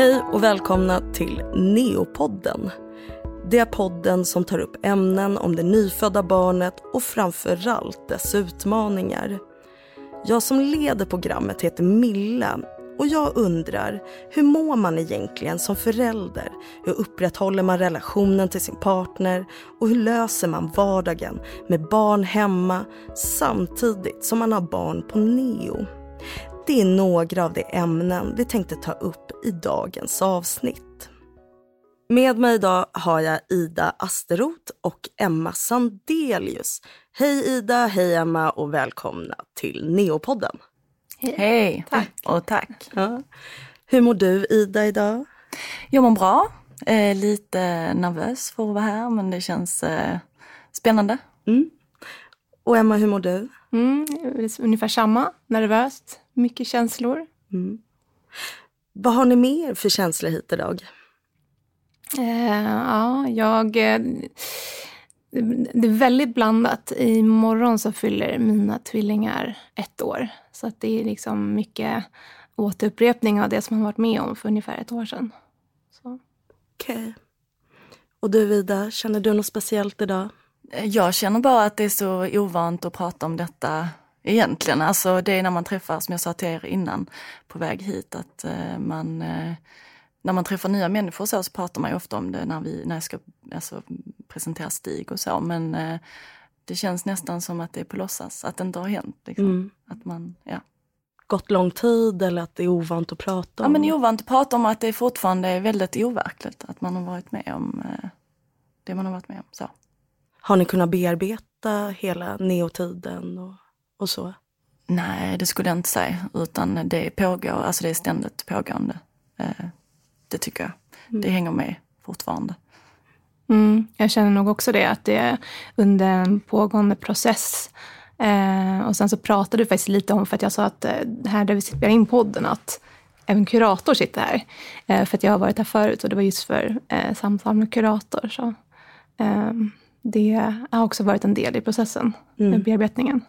Hej och välkomna till Neopodden. Det är podden som tar upp ämnen om det nyfödda barnet och framförallt dess utmaningar. Jag som leder programmet heter Milla och jag undrar, hur mår man egentligen som förälder? Hur upprätthåller man relationen till sin partner? Och hur löser man vardagen med barn hemma samtidigt som man har barn på neo? Det är några av de ämnen vi tänkte ta upp i dagens avsnitt. Med mig idag har jag Ida Asterot och Emma Sandelius. Hej Ida, hej Emma och välkomna till Neopodden. Hej, hej. tack. och tack. Ja. Hur mår du Ida idag? Jag mår bra. Eh, lite nervös för att vara här men det känns eh, spännande. Mm. Och Emma, hur mår du? Mm, ungefär samma. Nervöst, mycket känslor. Mm. Vad har ni mer för känslor hit idag? Eh, ja, jag... Eh, det är väldigt blandat. Imorgon så fyller mina tvillingar ett år. Så att det är liksom mycket återupprepning av det som man varit med om för ungefär ett år sedan. Okej. Okay. Och du Vida, känner du något speciellt idag? Jag känner bara att det är så ovant att prata om detta egentligen. Alltså det är när man träffar, som jag sa till er innan på väg hit, att eh, man eh, när man träffar nya människor så, så pratar man ju ofta om det när, vi, när jag ska alltså, presentera Stig och så. Men eh, det känns nästan som att det är på låtsas, att det inte har hänt. Liksom. Mm. Att man, ja. Gått lång tid eller att det är ovant att prata om? Ja, men ovant att prata om att det fortfarande är väldigt overkligt att man har varit med om det man har varit med om. Så. Har ni kunnat bearbeta hela neotiden och, och så? Nej, det skulle jag inte säga. Utan det pågår, alltså det är ständigt pågående. Eh, det tycker jag. Mm. Det hänger med fortfarande. Mm, jag känner nog också det, att det är under en pågående process. Eh, och sen så pratade du faktiskt lite om, för att jag sa att eh, här där vi spelar in podden, att även kurator sitter här. Eh, för att jag har varit här förut och det var just för eh, samtal med kurator. Så, eh, det har också varit en del i processen, mm. bearbetningen.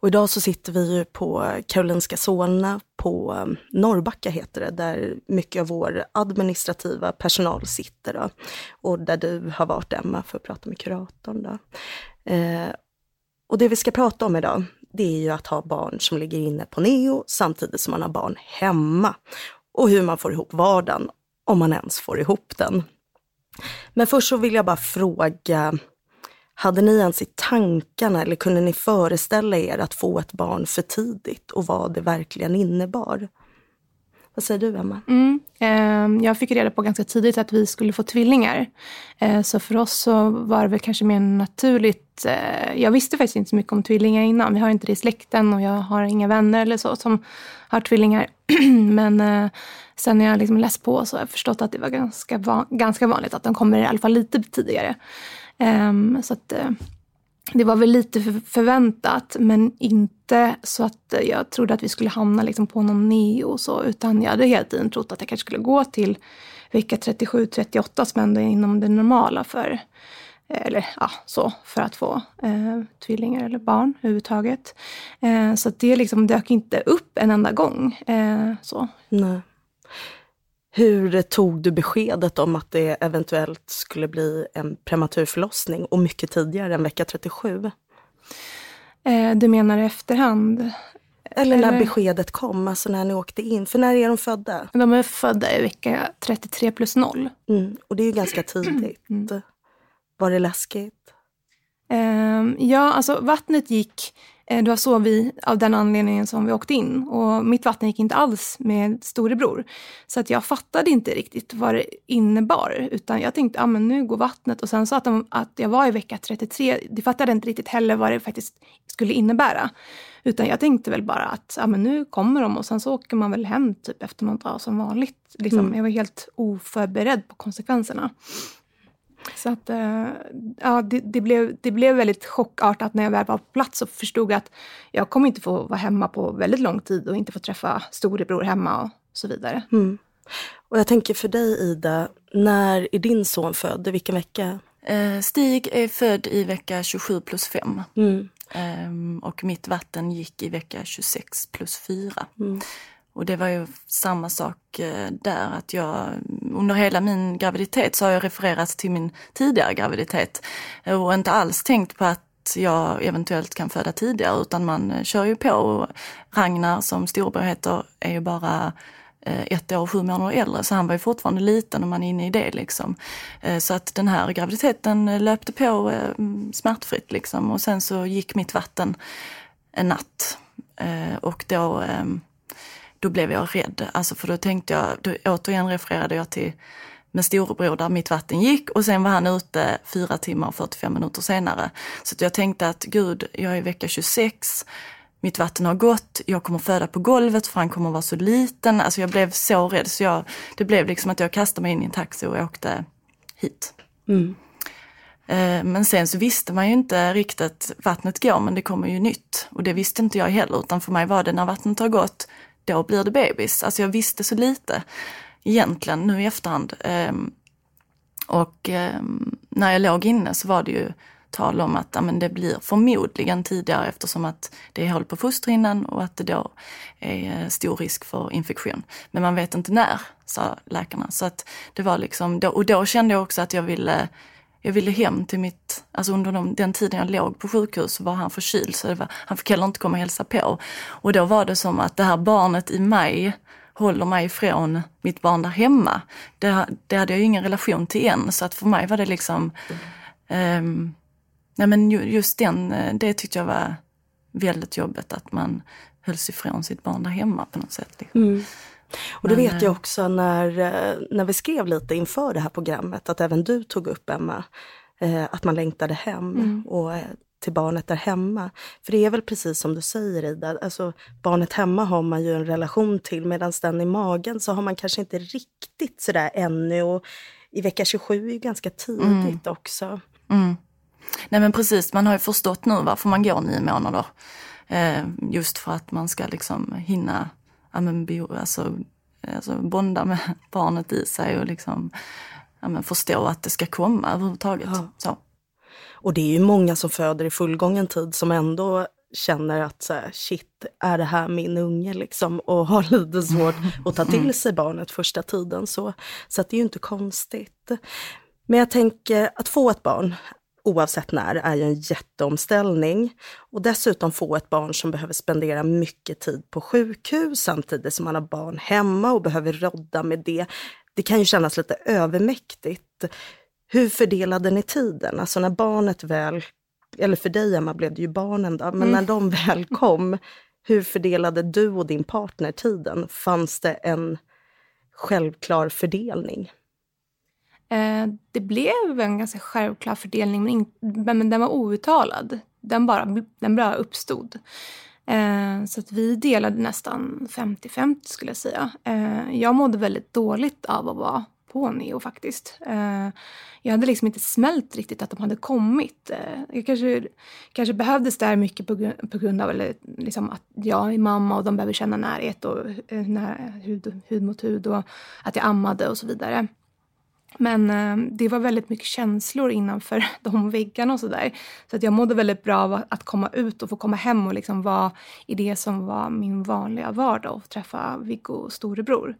Och idag så sitter vi ju på Karolinska Solna på um, Norrbacka heter det, där mycket av vår administrativa personal sitter. Då. Och där du har varit Emma för att prata med kuratorn. Då. Eh, och det vi ska prata om idag, det är ju att ha barn som ligger inne på neo samtidigt som man har barn hemma. Och hur man får ihop vardagen, om man ens får ihop den. Men först så vill jag bara fråga, hade ni ens i tankarna eller kunde ni föreställa er att få ett barn för tidigt och vad det verkligen innebar? Vad säger du, Emma? Mm, eh, jag fick reda på ganska tidigt att vi skulle få tvillingar. Eh, så för oss så var det väl kanske mer naturligt. Eh, jag visste faktiskt inte så mycket om tvillingar innan. Vi har inte det i släkten och jag har inga vänner eller så som har tvillingar. Men eh, sen när jag liksom läst på så har jag förstått att det var ganska, van ganska vanligt att de kommer i alla fall lite tidigare. Um, så att, uh, det var väl lite för förväntat, men inte så att eh, jag trodde att vi skulle hamna liksom på någon neo och så, utan jag hade hela tiden trott att jag kanske skulle gå till vecka 37-38 som ändå är inom det normala för eh, eller ja, så, för att få eh, tvillingar eller barn överhuvudtaget. Eh, så det liksom dök inte upp en enda gång. Eh, så. Nej. Hur tog du beskedet om att det eventuellt skulle bli en prematur förlossning och mycket tidigare än vecka 37? Eh, du menar efterhand? Eller när Eller? beskedet kom, alltså när ni åkte in. För när är de födda? De är födda i vecka 33 plus 0. Mm, och det är ju ganska tidigt. Mm. Var det läskigt? Eh, ja, alltså vattnet gick det var så vi, av den anledningen som vi åkte in. Och mitt vatten gick inte alls med storebror. Så att jag fattade inte riktigt vad det innebar. Utan jag tänkte, ja ah, men nu går vattnet. Och sen så att, de, att jag var i vecka 33, det fattade jag inte riktigt heller vad det faktiskt skulle innebära. Utan jag tänkte väl bara att ja, men nu kommer de och sen så åker man väl hem typ efter någon dag som vanligt. Liksom, mm. Jag var helt oförberedd på konsekvenserna. Så att, eh, ja, det, det, blev, det blev väldigt chockartat när jag väl var på plats och förstod att jag kommer inte få vara hemma på väldigt lång tid och inte få träffa storebror hemma och så vidare. Mm. Och jag tänker för dig Ida, när är din son född? I vilken vecka? Eh, Stig är född i vecka 27 plus 5. Mm. Um, och mitt vatten gick i vecka 26 plus 4. Mm. Och det var ju samma sak eh, där, att jag under hela min graviditet så har jag refererat till min tidigare graviditet och inte alls tänkt på att jag eventuellt kan föda tidigare utan man eh, kör ju på. Och Ragnar som storbror heter är ju bara eh, ett år och sju månader äldre så han var ju fortfarande liten och man är inne i det liksom. Eh, så att den här graviditeten löpte på smärtfritt liksom och sen så gick mitt vatten en natt och då ehm, då blev jag rädd. Alltså för då tänkte jag, då återigen refererade jag till med storebror där mitt vatten gick och sen var han ute fyra timmar och 45 minuter senare. Så jag tänkte att gud, jag är i vecka 26, mitt vatten har gått, jag kommer föda på golvet för han kommer vara så liten. Alltså jag blev så rädd så jag, det blev liksom att jag kastade mig in i en taxi och åkte hit. Mm. Eh, men sen så visste man ju inte riktigt att vattnet går men det kommer ju nytt. Och det visste inte jag heller utan för mig var det när vattnet har gått då blir det bebis. Alltså jag visste så lite egentligen nu i efterhand. Ehm, och ehm, när jag låg inne så var det ju tal om att ja, men det blir förmodligen tidigare eftersom att det är hål på fosterhinnan och att det då är eh, stor risk för infektion. Men man vet inte när, sa läkarna. Så att det var liksom, och då kände jag också att jag ville jag ville hem till mitt, alltså under de, den tiden jag låg på sjukhus var han förkyld så var, han fick heller inte komma och hälsa på. Och då var det som att det här barnet i mig håller mig ifrån mitt barn där hemma. Det, det hade jag ju ingen relation till än så att för mig var det liksom, um, nej men just den, eh, det tyckte jag var väldigt jobbigt att man hölls ifrån sitt barn där hemma på något sätt. Liksom. Mm. Och det Men, vet jag eh, också när, eh, när vi skrev lite inför det här programmet, att även du tog upp Emma, eh, att man längtade hem mm. och till barnet där hemma. För det är väl precis som du säger Ida, alltså barnet hemma har man ju en relation till medan den i magen så har man kanske inte riktigt sådär ännu. Och I vecka 27 är ju ganska tidigt mm. också. Mm. Nej men precis, man har ju förstått nu varför man går nio månader. Eh, just för att man ska liksom hinna ja, men, bio, alltså, alltså bonda med barnet i sig och liksom, ja, men, förstå att det ska komma överhuvudtaget. Ja. Så. Och det är ju många som föder i fullgången tid som ändå känner att så här, shit, är det här min unge liksom? Och har lite svårt att ta till sig barnet första tiden. Så, så det är ju inte konstigt. Men jag tänker att få ett barn oavsett när, är ju en jätteomställning. Och dessutom få ett barn som behöver spendera mycket tid på sjukhus samtidigt som man har barn hemma och behöver rodda med det. Det kan ju kännas lite övermäktigt. Hur fördelade ni tiden? Alltså när barnet väl, eller för dig Emma blev det ju barnen då, men mm. när de väl kom, hur fördelade du och din partner tiden? Fanns det en självklar fördelning? Eh, det blev en ganska självklar fördelning, men, in, men den var outtalad. Den bara, den bara uppstod. Eh, så att vi delade nästan 50-50 skulle jag säga. Eh, jag mådde väldigt dåligt av att vara på Neo faktiskt. Jag hade liksom inte smält riktigt att de hade kommit. Jag kanske, kanske behövdes där mycket på, grund av eller, liksom att jag är mamma och de behöver känna närhet och när, hud, hud mot hud och att jag ammade och så vidare. Men eh, det var väldigt mycket känslor innanför de väggarna och sådär. Så att jag mådde väldigt bra av att komma ut och få komma hem och liksom vara i det som var min vanliga vardag och träffa Viggo storebror.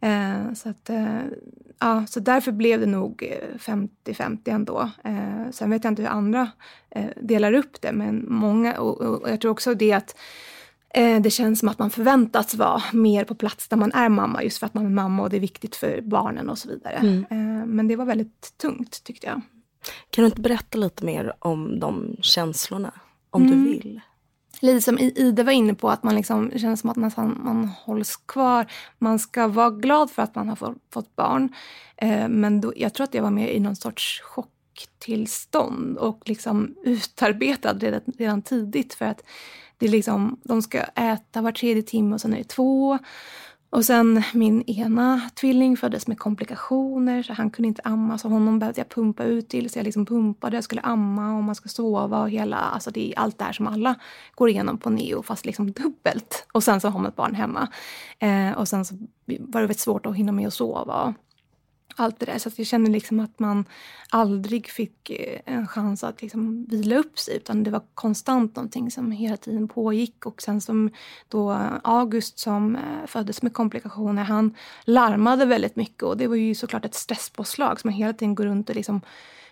Eh, så, att, eh, ja, så därför blev det nog eh, 50-50 ändå. Eh, sen vet jag inte hur andra eh, delar upp det, men många, och, och jag tror också det att det känns som att man förväntas vara mer på plats där man är mamma just för att man är mamma och det är viktigt för barnen och så vidare. Mm. Eh, men det var väldigt tungt tyckte jag. Kan du inte berätta lite mer om de känslorna? Om mm. du vill. Lite som Ida var inne på, att man liksom känner som att nästan man hålls kvar. Man ska vara glad för att man har fått barn. Eh, men då, jag tror att jag var med i någon sorts chocktillstånd och liksom utarbetad redan, redan tidigt. För att det är liksom, de ska äta var tredje timme och sen är det två. Och sen min ena tvilling föddes med komplikationer så han kunde inte amma så honom behövde jag pumpa ut till. Så jag liksom pumpade, jag skulle amma och man ska sova och hela, alltså det är allt det här som alla går igenom på neo fast liksom dubbelt. Och sen så har man ett barn hemma. Eh, och sen så var det väldigt svårt att hinna med att sova allt det där. Så jag kände liksom att man aldrig fick eh, en chans att liksom vila upp sig utan det var konstant någonting som hela tiden pågick. Och sen som då August som eh, föddes med komplikationer, han larmade väldigt mycket och det var ju såklart ett stresspåslag som man hela tiden går runt och liksom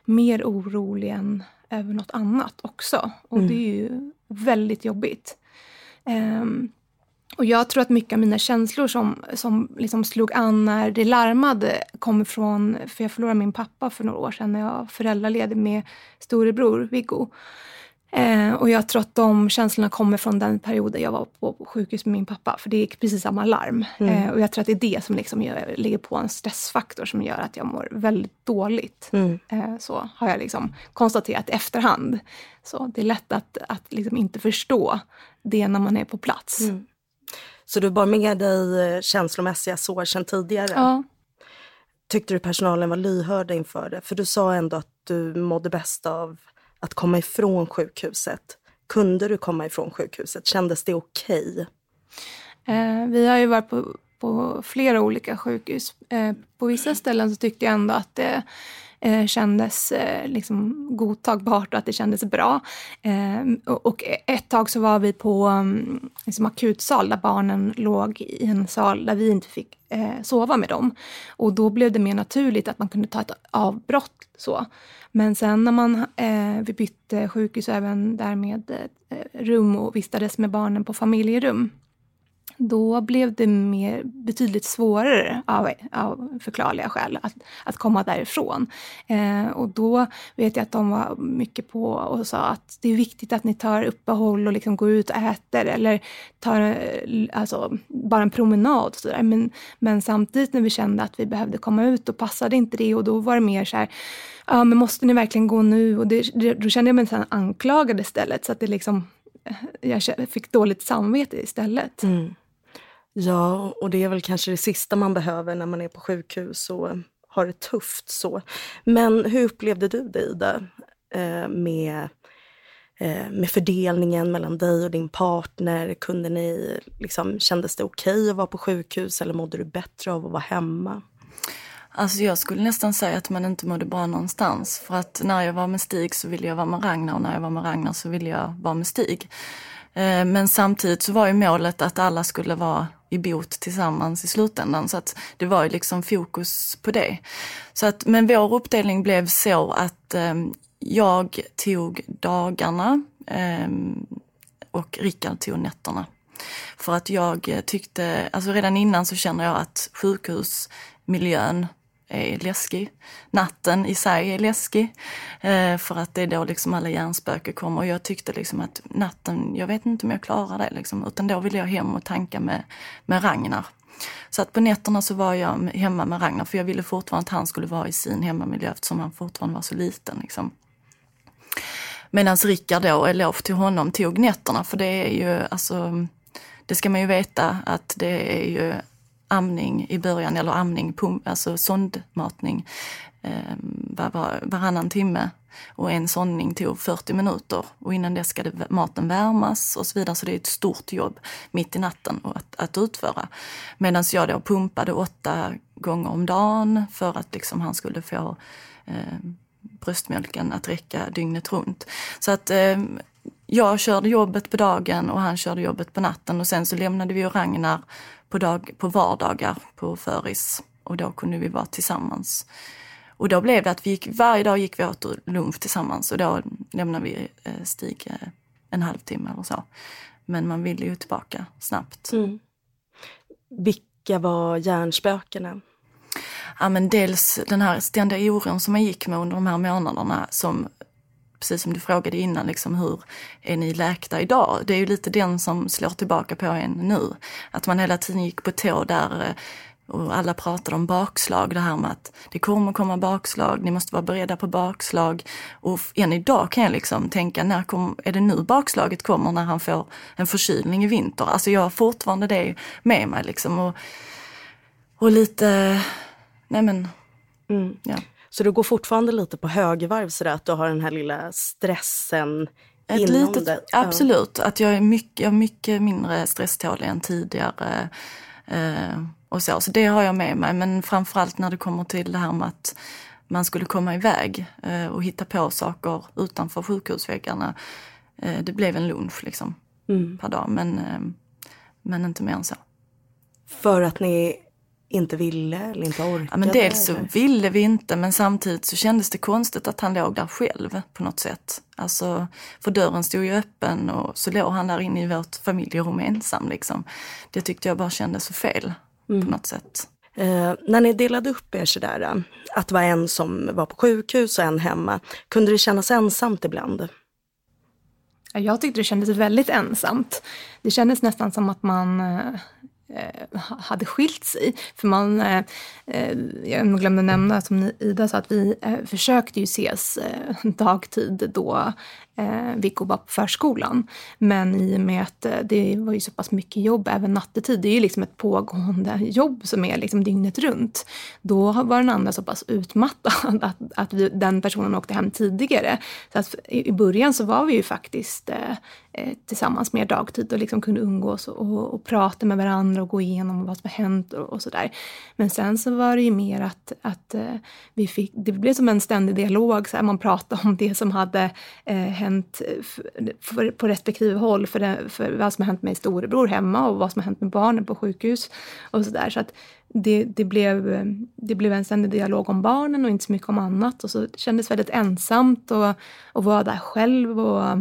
mer orolig än över något annat också. Och mm. det är ju väldigt jobbigt. Um, och jag tror att mycket av mina känslor som, som liksom slog an när det larmade kom från, för jag förlorade min pappa för några år sedan när jag var föräldraledig med storebror Viggo. Eh, och jag tror att de känslorna kommer från den perioden jag var på sjukhus med min pappa. För det gick precis samma larm. Mm. Eh, och jag tror att det är det som liksom gör, ligger på en stressfaktor som gör att jag mår väldigt dåligt. Mm. Eh, så har jag liksom konstaterat i efterhand. Så det är lätt att, att liksom inte förstå det när man är på plats. Mm. Så du bar med dig eh, känslomässiga sår sedan tidigare? Ja. Tyckte du personalen var lyhörda inför det? För du sa ändå att du mådde bäst av att komma ifrån sjukhuset. Kunde du komma ifrån sjukhuset? Kändes det okej? Okay? Eh, vi har ju varit på, på flera olika sjukhus. Eh, på vissa ställen så tyckte jag ändå att det eh, kändes eh, liksom godtagbart och att det kändes bra. Eh, och ett tag så var vi på um, liksom akutsal där barnen låg i en sal där vi inte fick eh, sova med dem. Och då blev det mer naturligt att man kunde ta ett avbrott. så. Men sen när man, eh, vi bytte sjukhus även därmed eh, rum och vistades med barnen på familjerum då blev det mer, betydligt svårare av, av förklarliga skäl att, att komma därifrån. Eh, och då vet jag att de var mycket på och sa att det är viktigt att ni tar uppehåll och liksom går ut och äter eller tar eh, alltså, bara en promenad. Så där. Men, men samtidigt när vi kände att vi behövde komma ut, då passade inte det och då var det mer så här ja men måste ni verkligen gå nu? Och det, det, då kände jag mig sedan anklagad istället så att det liksom eh, jag fick dåligt samvete istället. Mm. Ja, och det är väl kanske det sista man behöver när man är på sjukhus och har det tufft så. Men hur upplevde du det Ida, eh, med, eh, med fördelningen mellan dig och din partner? Kunde ni, liksom, kändes det okej okay att vara på sjukhus eller mådde du bättre av att vara hemma? Alltså jag skulle nästan säga att man inte mådde bra någonstans. För att när jag var med Stig så ville jag vara med Ragnar och när jag var med Ragnar så ville jag vara med Stig. Eh, men samtidigt så var ju målet att alla skulle vara i bot tillsammans i slutändan. Så att det var ju liksom fokus på det. Så att, men vår uppdelning blev så att eh, jag tog dagarna eh, och Rickard tog nätterna. För att jag tyckte, alltså redan innan så känner jag att sjukhusmiljön är läskig. Natten i sig är läskig. Eh, för att det är då liksom alla hjärnspöken kommer. Och jag tyckte liksom att natten, jag vet inte om jag klarar det. Liksom, utan då ville jag hem och tanka med, med Ragnar. Så att på nätterna så var jag hemma med Ragnar för jag ville fortfarande att han skulle vara i sin hemmamiljö eftersom han fortfarande var så liten. Liksom. Medan Rickard då, eloge till honom, tog nätterna för det är ju alltså det ska man ju veta att det är ju amning i början, eller amning, pump, alltså sondmatning ehm, var, var, varannan timme. Och en sondning tog 40 minuter och innan det ska det, maten värmas och så vidare. Så det är ett stort jobb mitt i natten att, att utföra. Medan jag då pumpade åtta gånger om dagen för att liksom han skulle få eh, bröstmjölken att räcka dygnet runt. Så att eh, jag körde jobbet på dagen och han körde jobbet på natten och sen så lämnade vi Ragnar på, dag, på vardagar på föris och då kunde vi vara tillsammans. Och då blev det att vi gick, varje dag gick vi åt lunch tillsammans och då lämnade vi eh, Stig eh, en halvtimme eller så. Men man ville ju tillbaka snabbt. Mm. Vilka var hjärnspökena? Ja, men dels den här ständiga oron som man gick med under de här månaderna som precis som du frågade innan, liksom, hur är ni läkta idag? Det är ju lite den som slår tillbaka på en nu. Att man hela tiden gick på tå där eh, och alla pratade om bakslag, det här med att det kommer komma bakslag, ni måste vara beredda på bakslag. Och än idag kan jag liksom tänka, när kom, är det nu bakslaget kommer när han får en förkylning i vinter? Alltså jag har fortfarande det med mig liksom. Och, och lite, nej men, mm. ja. Så du går fortfarande lite på högvarv sådär att du har den här lilla stressen Ett inom litet, dig? Absolut, att jag är mycket, jag är mycket mindre stresstålig än tidigare. Eh, och så. Så det har jag med mig. Men framförallt när det kommer till det här med att man skulle komma iväg eh, och hitta på saker utanför sjukhusväggarna. Eh, det blev en lunch liksom mm. per dag, men, eh, men inte mer än så. För att ni inte ville eller inte orkade? Ja, men dels så ville vi inte men samtidigt så kändes det konstigt att han låg där själv på något sätt. Alltså, för dörren stod ju öppen och så låg han där inne i vårt familjerum ensam. Liksom. Det tyckte jag bara kändes så fel mm. på något sätt. Eh, när ni delade upp er sådär, att det var en som var på sjukhus och en hemma, kunde det kännas ensamt ibland? Jag tyckte det kändes väldigt ensamt. Det kändes nästan som att man eh Eh, hade skilt sig. För man, eh, eh, jag glömde nämna som Ida sa att vi eh, försökte ju ses eh, dagtid då eh, Viggo var på förskolan. Men i och med att eh, det var ju så pass mycket jobb även nattetid, det är ju liksom ett pågående jobb som är liksom dygnet runt. Då var den andra så pass utmattad att, att vi, den personen åkte hem tidigare. Så att i början så var vi ju faktiskt eh, eh, tillsammans mer dagtid och liksom kunde umgås och, och, och, prata med varandra och gå igenom vad som har hänt och, och sådär. Men sen så var det ju mer att, att eh, vi fick, det blev som en ständig dialog, så här, man pratade om det som hade eh, hänt Eh, för, på respektive håll för, det, för vad som har hänt med storebror hemma och vad som har hänt med barnen på sjukhus och sådär. Så att det, det, blev, det blev en ständig dialog om barnen och inte så mycket om annat och så det kändes väldigt ensamt och, och vara där själv och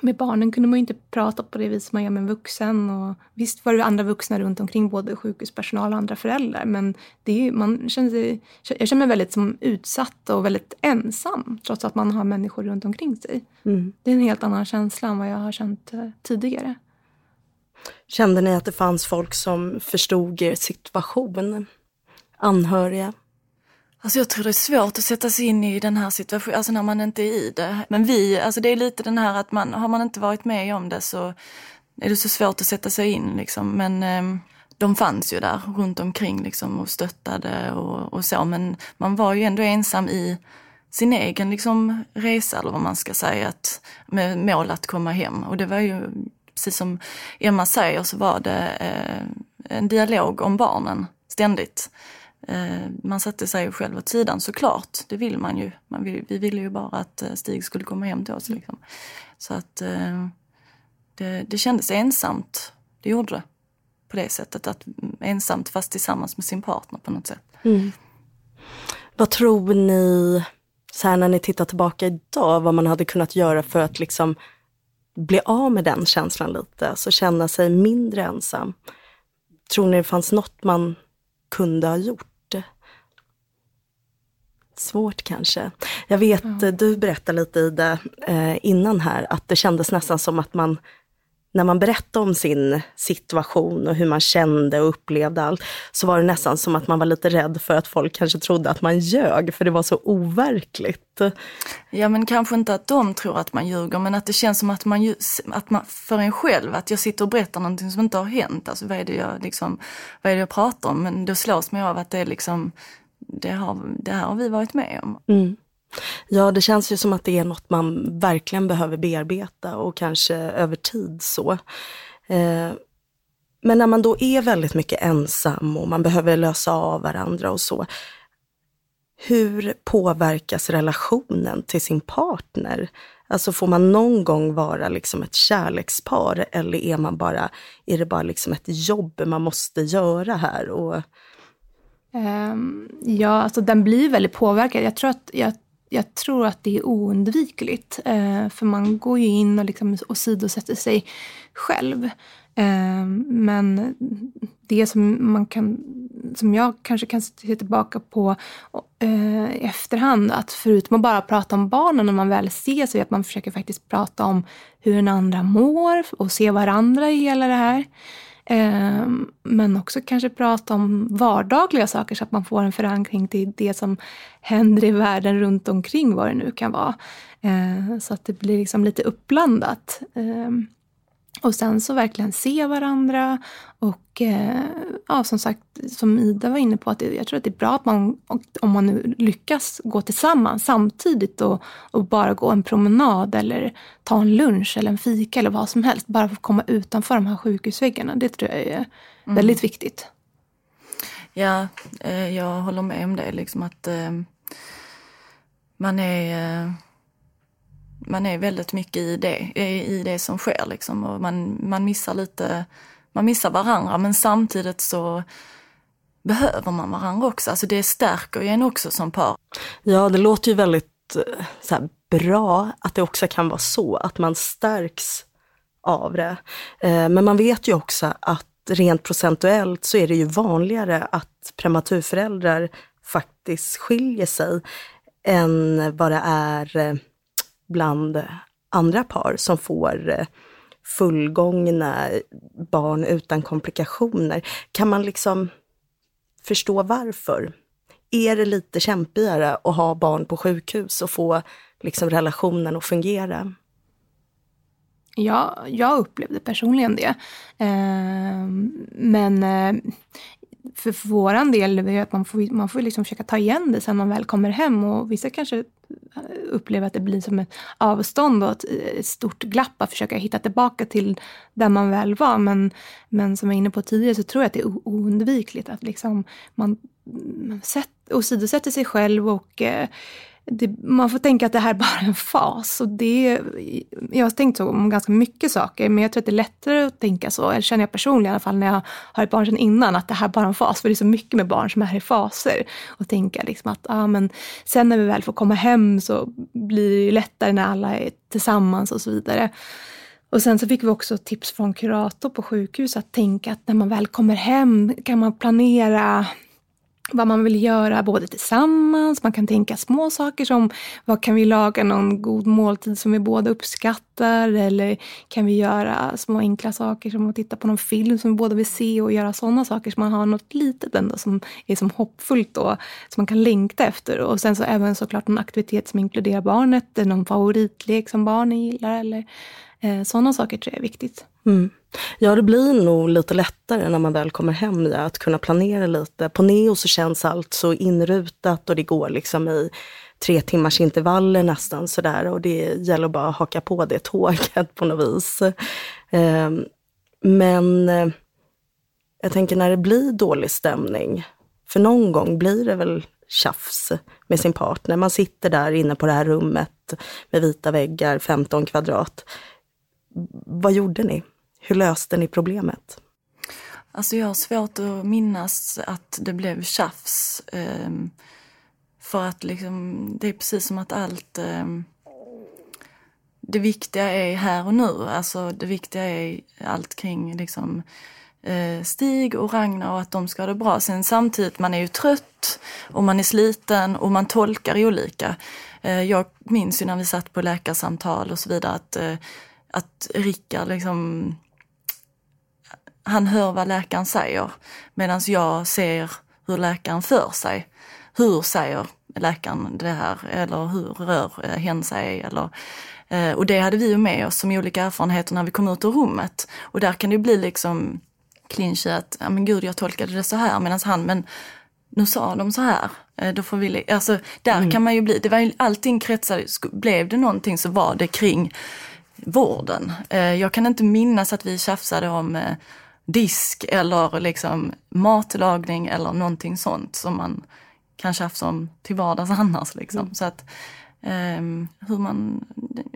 med barnen kunde man inte prata på det vis man gör med en vuxen. Och visst var det andra vuxna runt omkring, både sjukhuspersonal och andra föräldrar. Men det är, man känner sig, jag känner mig väldigt som utsatt och väldigt ensam trots att man har människor runt omkring sig. Mm. Det är en helt annan känsla än vad jag har känt eh, tidigare. Kände ni att det fanns folk som förstod er situation? Anhöriga? Alltså jag tror det är svårt att sätta sig in i den här situationen, alltså när man inte är i det. Men vi, alltså det är lite den här att man, har man inte varit med om det så är det så svårt att sätta sig in liksom. Men eh, de fanns ju där runt omkring liksom och stöttade och, och, så. Men man var ju ändå ensam i sin egen liksom resa eller vad man ska säga, att, med mål att komma hem. Och det var ju, precis som Emma säger, så var det eh, en dialog om barnen ständigt. Eh, man satte sig själv åt sidan såklart, det vill man ju. Man vill, vi ville ju bara att eh, Stig skulle komma hem till oss. Mm. Liksom. Så att eh, det, det kändes ensamt, det gjorde det. På det sättet, att mm, ensamt fast tillsammans med sin partner på något sätt. Mm. Vad tror ni, så här när ni tittar tillbaka idag, vad man hade kunnat göra för att liksom bli av med den känslan lite, alltså känna sig mindre ensam? Tror ni det fanns något man kunde ha gjort? Svårt kanske. Jag vet, ja. du berättade lite Ida eh, innan här, att det kändes nästan som att man, när man berättade om sin situation och hur man kände och upplevde allt, så var det nästan som att man var lite rädd för att folk kanske trodde att man ljög, för det var så overkligt. Ja, men kanske inte att de tror att man ljuger, men att det känns som att man, att man för en själv, att jag sitter och berättar någonting som inte har hänt. Alltså vad är det jag, liksom, vad är det jag pratar om? Men då slås man av att det är liksom det, har, det här har vi varit med om. Mm. Ja, det känns ju som att det är något man verkligen behöver bearbeta och kanske över tid så. Eh, men när man då är väldigt mycket ensam och man behöver lösa av varandra och så. Hur påverkas relationen till sin partner? Alltså får man någon gång vara liksom ett kärlekspar eller är man bara, är det bara liksom ett jobb man måste göra här? Och Um, ja, alltså den blir väldigt påverkad. Jag tror att, jag, jag tror att det är oundvikligt. Uh, för man går ju in och, liksom, sidosätter sig själv. Uh, men det som, man kan, som jag kanske kan se tillbaka på uh, i efterhand, att förutom att bara prata om barnen när man väl ser så att man försöker faktiskt prata om hur den andra mår och se varandra i hela det här. Ehm, men också kanske prata om vardagliga saker så att man får en förankring till det som händer i världen runt omkring vad det nu kan vara. Ehm, så att det blir liksom lite uppblandat. Ehm, och sen så verkligen se varandra och eh, ja, som sagt, som Ida var inne på, att jag tror att det är bra att man, om man nu lyckas gå tillsammans samtidigt och, och bara gå en promenad eller ta en lunch eller en fika eller vad som helst. Bara för att komma utanför de här sjukhusväggarna. Det tror jag är mm. väldigt viktigt. Ja, eh, jag håller med om det. Liksom att eh, man är man är väldigt mycket i det, i det som sker liksom. Och man, man missar lite, man missar varandra men samtidigt så behöver man varandra också. Alltså det stärker ju en också som par. Ja, det låter ju väldigt eh, så här, bra att det också kan vara så, att man stärks av det. Eh, men man vet ju också att rent procentuellt så är det ju vanligare att prematurföräldrar faktiskt skiljer sig än vad det är eh, bland andra par som får eh, fullgångna barn utan komplikationer. Kan man liksom förstå varför? Är det lite kämpigare att ha barn på sjukhus och få liksom relationen att fungera? Ja, jag upplevde personligen det. Eh, men eh, för, för vår del är att man får, man får liksom försöka ta igen det sen man väl kommer hem. Och vissa kanske eh, upplever att det blir som ett avstånd och ett, eh, ett stort glapp att försöka hitta tillbaka till där man väl var. Men, men som jag var inne på tidigare så tror jag att det är oundvikligt att liksom man, man åsidosätter sig själv och eh, det, man får tänka att det här är bara en fas. Och det, jag har tänkt så om ganska mycket saker, men jag tror att det är lättare att tänka så, eller känner jag personligen i alla fall när jag har ett barn sedan innan, att det här är bara en fas. För det är så mycket med barn som är i faser. Och tänka liksom att ah, men sen när vi väl får komma hem så blir det ju lättare när alla är tillsammans och så vidare. Och sen så fick vi också tips från kurator på sjukhus att tänka att när man väl kommer hem kan man planera vad man vill göra både tillsammans, man kan tänka små saker som vad kan vi laga någon god måltid som vi båda uppskattar eller kan vi göra små enkla saker som att titta på någon film som vi båda vill se och göra sådana saker så man har något litet ändå som är som hoppfullt då, som man kan längta efter och sen så även såklart någon aktivitet som inkluderar barnet, någon favoritlek som barnen gillar eller eh, sådana saker tror jag är viktigt. Mm. Ja, det blir nog lite lättare när man väl kommer hem ja, att kunna planera lite. På Neo så känns allt så inrutat och det går liksom i tre timmars intervaller nästan sådär och det gäller bara att haka på det tåget på något vis. Ehm, men eh, jag tänker när det blir dålig stämning, för någon gång blir det väl tjafs med sin partner. Man sitter där inne på det här rummet med vita väggar, 15 kvadrat. Vad gjorde ni? Hur löste ni problemet? Alltså jag har svårt att minnas att det blev tjafs. Ehm, för att liksom, det är precis som att allt... Ehm, det viktiga är här och nu. Alltså det viktiga är allt kring liksom, eh, Stig och Ragnar och att de ska ha det bra. Sen samtidigt, man är ju trött och man är sliten och man tolkar olika. Eh, jag minns ju när vi satt på läkarsamtal och så vidare att, eh, att Rickard liksom han hör vad läkaren säger medan jag ser hur läkaren för sig. Hur säger läkaren det här eller hur rör eh, hen sig? Eller, eh, och det hade vi ju med oss som olika erfarenheter när vi kom ut ur rummet. Och där kan det bli liksom clinch att, ja men gud jag tolkade det så här medan han, men nu sa de så här. Eh, då får vi, alltså där mm. kan man ju bli, det var ju allting kretsade, blev det någonting så var det kring vården. Jag kan inte minnas att vi tjafsade om disk eller liksom matlagning eller någonting sånt som man kan tjafsa om till vardags annars. Liksom. Mm. Så att um, hur man,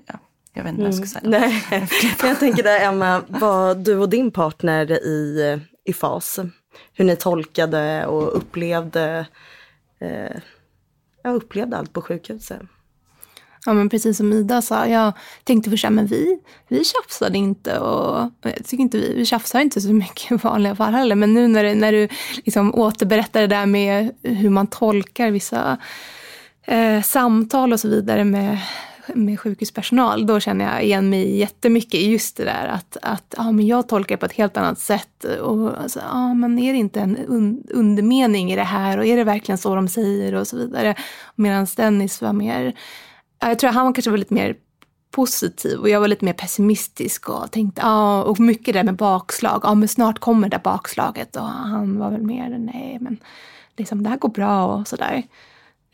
ja, jag vet inte vad jag ska säga. Mm, nej. jag tänker där Emma, vad du och din partner i, i fas, hur ni tolkade och upplevde, eh, upplevde allt på sjukhuset. Ja, men precis som Ida sa, jag tänkte först men vi, vi tjafsade inte och jag tycker inte vi, vi tjafsar inte så mycket i vanliga fall heller. Men nu när, när du liksom återberättar det där med hur man tolkar vissa eh, samtal och så vidare med, med sjukhuspersonal, då känner jag igen mig jättemycket i just det där att, att ja, men jag tolkar det på ett helt annat sätt. Och alltså, ja, men är det inte en un, undermening i det här och är det verkligen så de säger och så vidare. Medan Dennis var mer jag tror han kanske var lite mer positiv och jag var lite mer pessimistisk och tänkte, ja, och mycket där med bakslag, ja men snart kommer det där bakslaget och han var väl mer, nej men liksom det här går bra och sådär.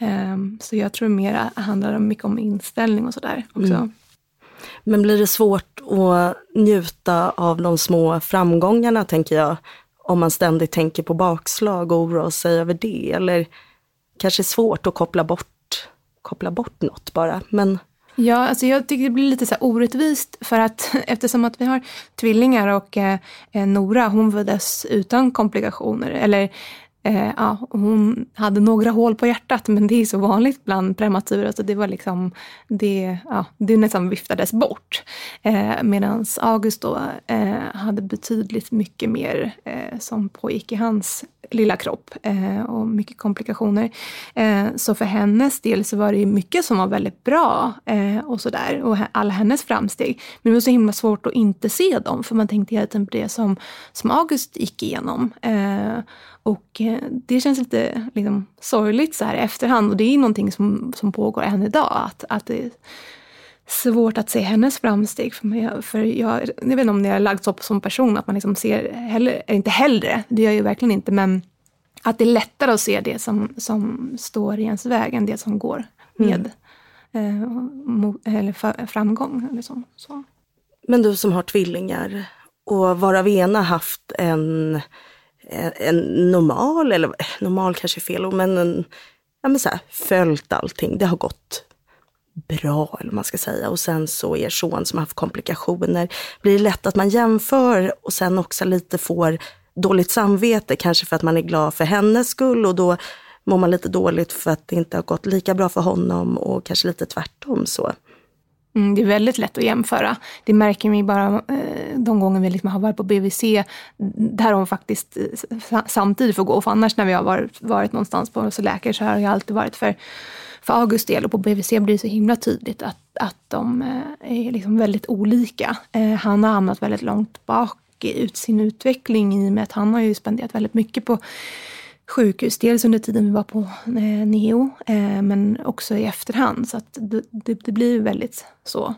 Um, så jag tror mer det handlar mycket om inställning och sådär också. Mm. Men blir det svårt att njuta av de små framgångarna tänker jag, om man ständigt tänker på bakslag och oroar sig över det. Eller kanske svårt att koppla bort, koppla bort något bara. Men... Ja, alltså jag tycker det blir lite så orättvist för att eftersom att vi har tvillingar och eh, eh Nora, hon föddes utan komplikationer. Eller Eh, ja, hon hade några hål på hjärtat, men det är så vanligt bland prematurer. så det var liksom, det, ja, det nästan viftades bort. Eh, Medan August då eh, hade betydligt mycket mer eh, som pågick i hans lilla kropp eh, och mycket komplikationer. Eh, så för hennes del så var det mycket som var väldigt bra eh, och sådär, och alla hennes framsteg. Men det var så himla svårt att inte se dem, för man tänkte hela tiden på det som, som August gick igenom. Eh, och eh, det känns lite liksom, sorgligt så här i efterhand och det är någonting som, som pågår än idag. Att, att det är svårt att se hennes framsteg. För, mig, för jag, jag vet inte om det är lagts upp som person, att man liksom ser, hellre, inte hellre, det gör jag ju verkligen inte, men att det är lättare att se det som, som står i ens väg än det som går med mm. eh, mot, eller framgång. Eller så, så. Men du som har tvillingar och varav ena haft en en normal, eller eh, normal kanske är fel ord, men, en, ja, men så här, följt allting. Det har gått bra, eller vad man ska säga. Och sen så er son som har haft komplikationer. Blir det lätt att man jämför och sen också lite får dåligt samvete, kanske för att man är glad för hennes skull och då mår man lite dåligt för att det inte har gått lika bra för honom och kanske lite tvärtom så. Mm, det är väldigt lätt att jämföra. Det märker vi bara eh, de gånger vi liksom har varit på BVC, där hon faktiskt eh, samtidigt får gå. För annars när vi har varit, varit någonstans på hos läkare så har det alltid varit för, för August del. Och på BVC blir det så himla tydligt att, att de eh, är liksom väldigt olika. Eh, han har hamnat väldigt långt bak i sin utveckling i och med att han har ju spenderat väldigt mycket på sjukhus. Dels under tiden vi var på eh, Neo, eh, men också i efterhand. Så att det, det, det blir väldigt så.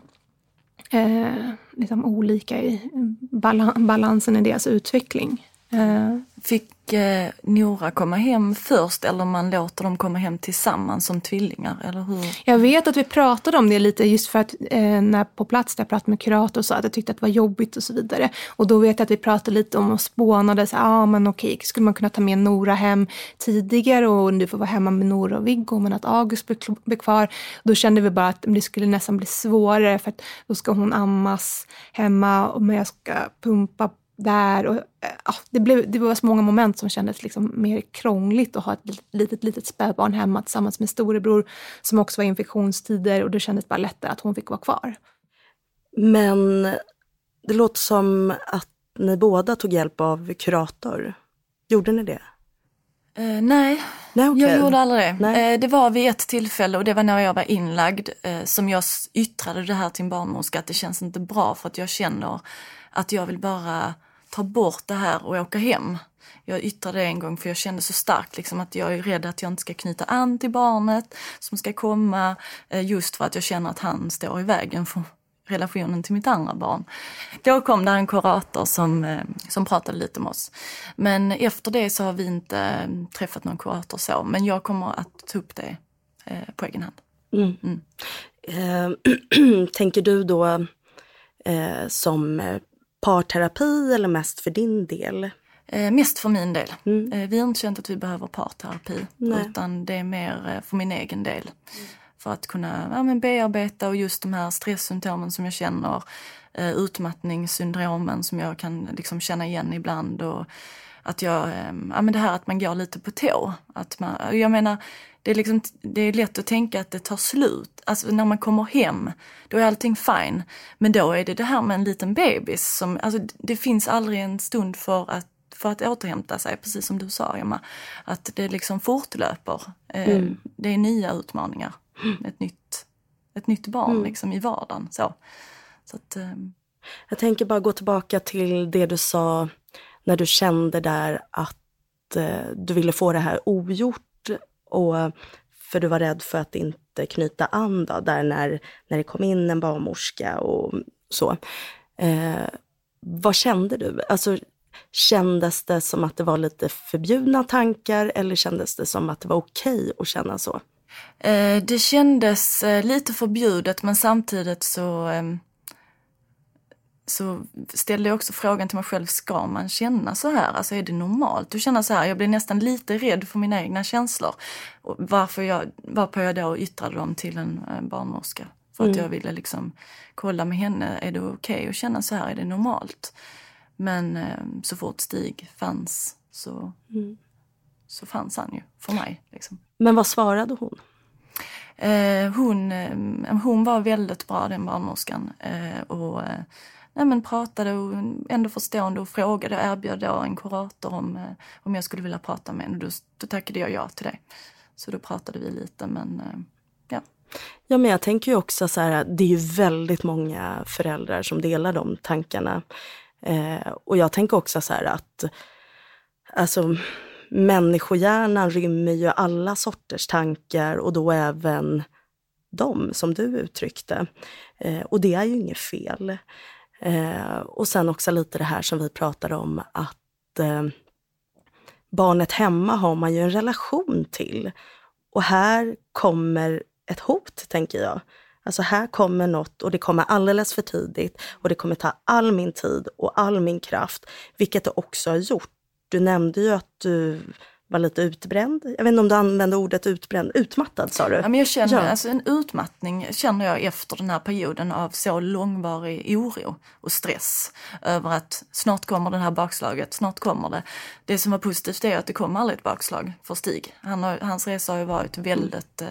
Eh, liksom olika i balansen i deras utveckling. Eh, Fick eh, Nora komma hem först eller man låter dem komma hem tillsammans som tvillingar? Eller hur? Jag vet att vi pratade om det lite just för att eh, när på plats där jag pratade med kurator så att jag tyckte att det var jobbigt och så vidare. Och då vet jag att vi pratade lite om och spånade, ja ah, men okej, skulle man kunna ta med Nora hem tidigare och du får vara hemma med Nora och Viggo men att August blir kvar. Då kände vi bara att det skulle nästan bli svårare för att då ska hon ammas hemma och men jag ska pumpa där. Och, ja, det, blev, det var så många moment som kändes liksom mer krångligt att ha ett litet, litet spädbarn hemma tillsammans med storebror som också var infektionstider och det kändes bara lättare att hon fick vara kvar. Men det låter som att ni båda tog hjälp av kurator. Gjorde ni det? Uh, nej, nej okay. jag gjorde aldrig det. Uh, det var vid ett tillfälle och det var när jag var inlagd uh, som jag yttrade det här till en barnmorska att det känns inte bra för att jag känner att jag vill bara ta bort det här och åka hem. Jag yttrade det en gång för jag kände så starkt liksom att jag är rädd att jag inte ska knyta an till barnet som ska komma eh, just för att jag känner att han står i vägen för relationen till mitt andra barn. Då kom det en kurator som, eh, som pratade lite med oss. Men efter det så har vi inte eh, träffat någon kurator så, men jag kommer att ta upp det på egen hand. Mm. Mm. Tänker du då som parterapi eller mest för din del? Eh, mest för min del. Mm. Eh, vi har inte känt att vi behöver parterapi Nej. utan det är mer eh, för min egen del. Mm. För att kunna ja, men bearbeta och just de här stresssymptomen som jag känner, eh, utmattningssyndromen som jag kan liksom känna igen ibland och att jag, eh, ja men det här att man går lite på tå. Att man, jag menar, det är, liksom, det är lätt att tänka att det tar slut. Alltså när man kommer hem, då är allting fine. Men då är det det här med en liten bebis som, alltså det finns aldrig en stund för att för att återhämta sig, precis som du sa Emma. Att det liksom fortlöper. Eh, mm. Det är nya utmaningar. Ett nytt, ett nytt barn mm. liksom i vardagen. Så. Så att, um... Jag tänker bara gå tillbaka till det du sa när du kände där att eh, du ville få det här ogjort och eh, för du var rädd för att inte knyta an då, där när, när det kom in en barnmorska och så. Eh, vad kände du? Alltså, kändes det som att det var lite förbjudna tankar eller kändes det som att det var okej okay att känna så? Eh, det kändes eh, lite förbjudet men samtidigt så ehm, så ställde jag också frågan till mig själv, ska man känna så här? Alltså är det normalt att känna så här? Jag blev nästan lite rädd för mina egna känslor. Och varför jag, varpå jag då yttrade dem till en, en barnmorska. För mm. att jag ville liksom kolla med henne, är det okej okay att känna så här? Är det normalt? Men eh, så fort Stig fanns så, mm. så fanns han ju för mig. Liksom. Men vad svarade hon? Eh, hon, eh, hon var väldigt bra den barnmorskan. Eh, och eh, nej, men pratade och ändå förstående och frågade och erbjöd då en kurator om, eh, om jag skulle vilja prata med henne. Då, då tackade jag ja till det. Så då pratade vi lite men eh, ja. Ja men jag tänker ju också så här, det är ju väldigt många föräldrar som delar de tankarna. Eh, och jag tänker också så här att alltså människohjärnan rymmer ju alla sorters tankar och då även de som du uttryckte. Eh, och det är ju inget fel. Eh, och sen också lite det här som vi pratade om att eh, barnet hemma har man ju en relation till. Och här kommer ett hot, tänker jag. Alltså här kommer något och det kommer alldeles för tidigt och det kommer ta all min tid och all min kraft, vilket det också har gjort. Du nämnde ju att du var lite utbränd. Jag vet inte om du använde ordet utbränd. Utmattad sa du? Ja, men jag känner, ja. alltså, en utmattning känner jag efter den här perioden av så långvarig oro och stress över att snart kommer det här bakslaget, snart kommer det. Det som var positivt är att det kom aldrig ett bakslag för Stig. Han har, hans resa har ju varit väldigt eh,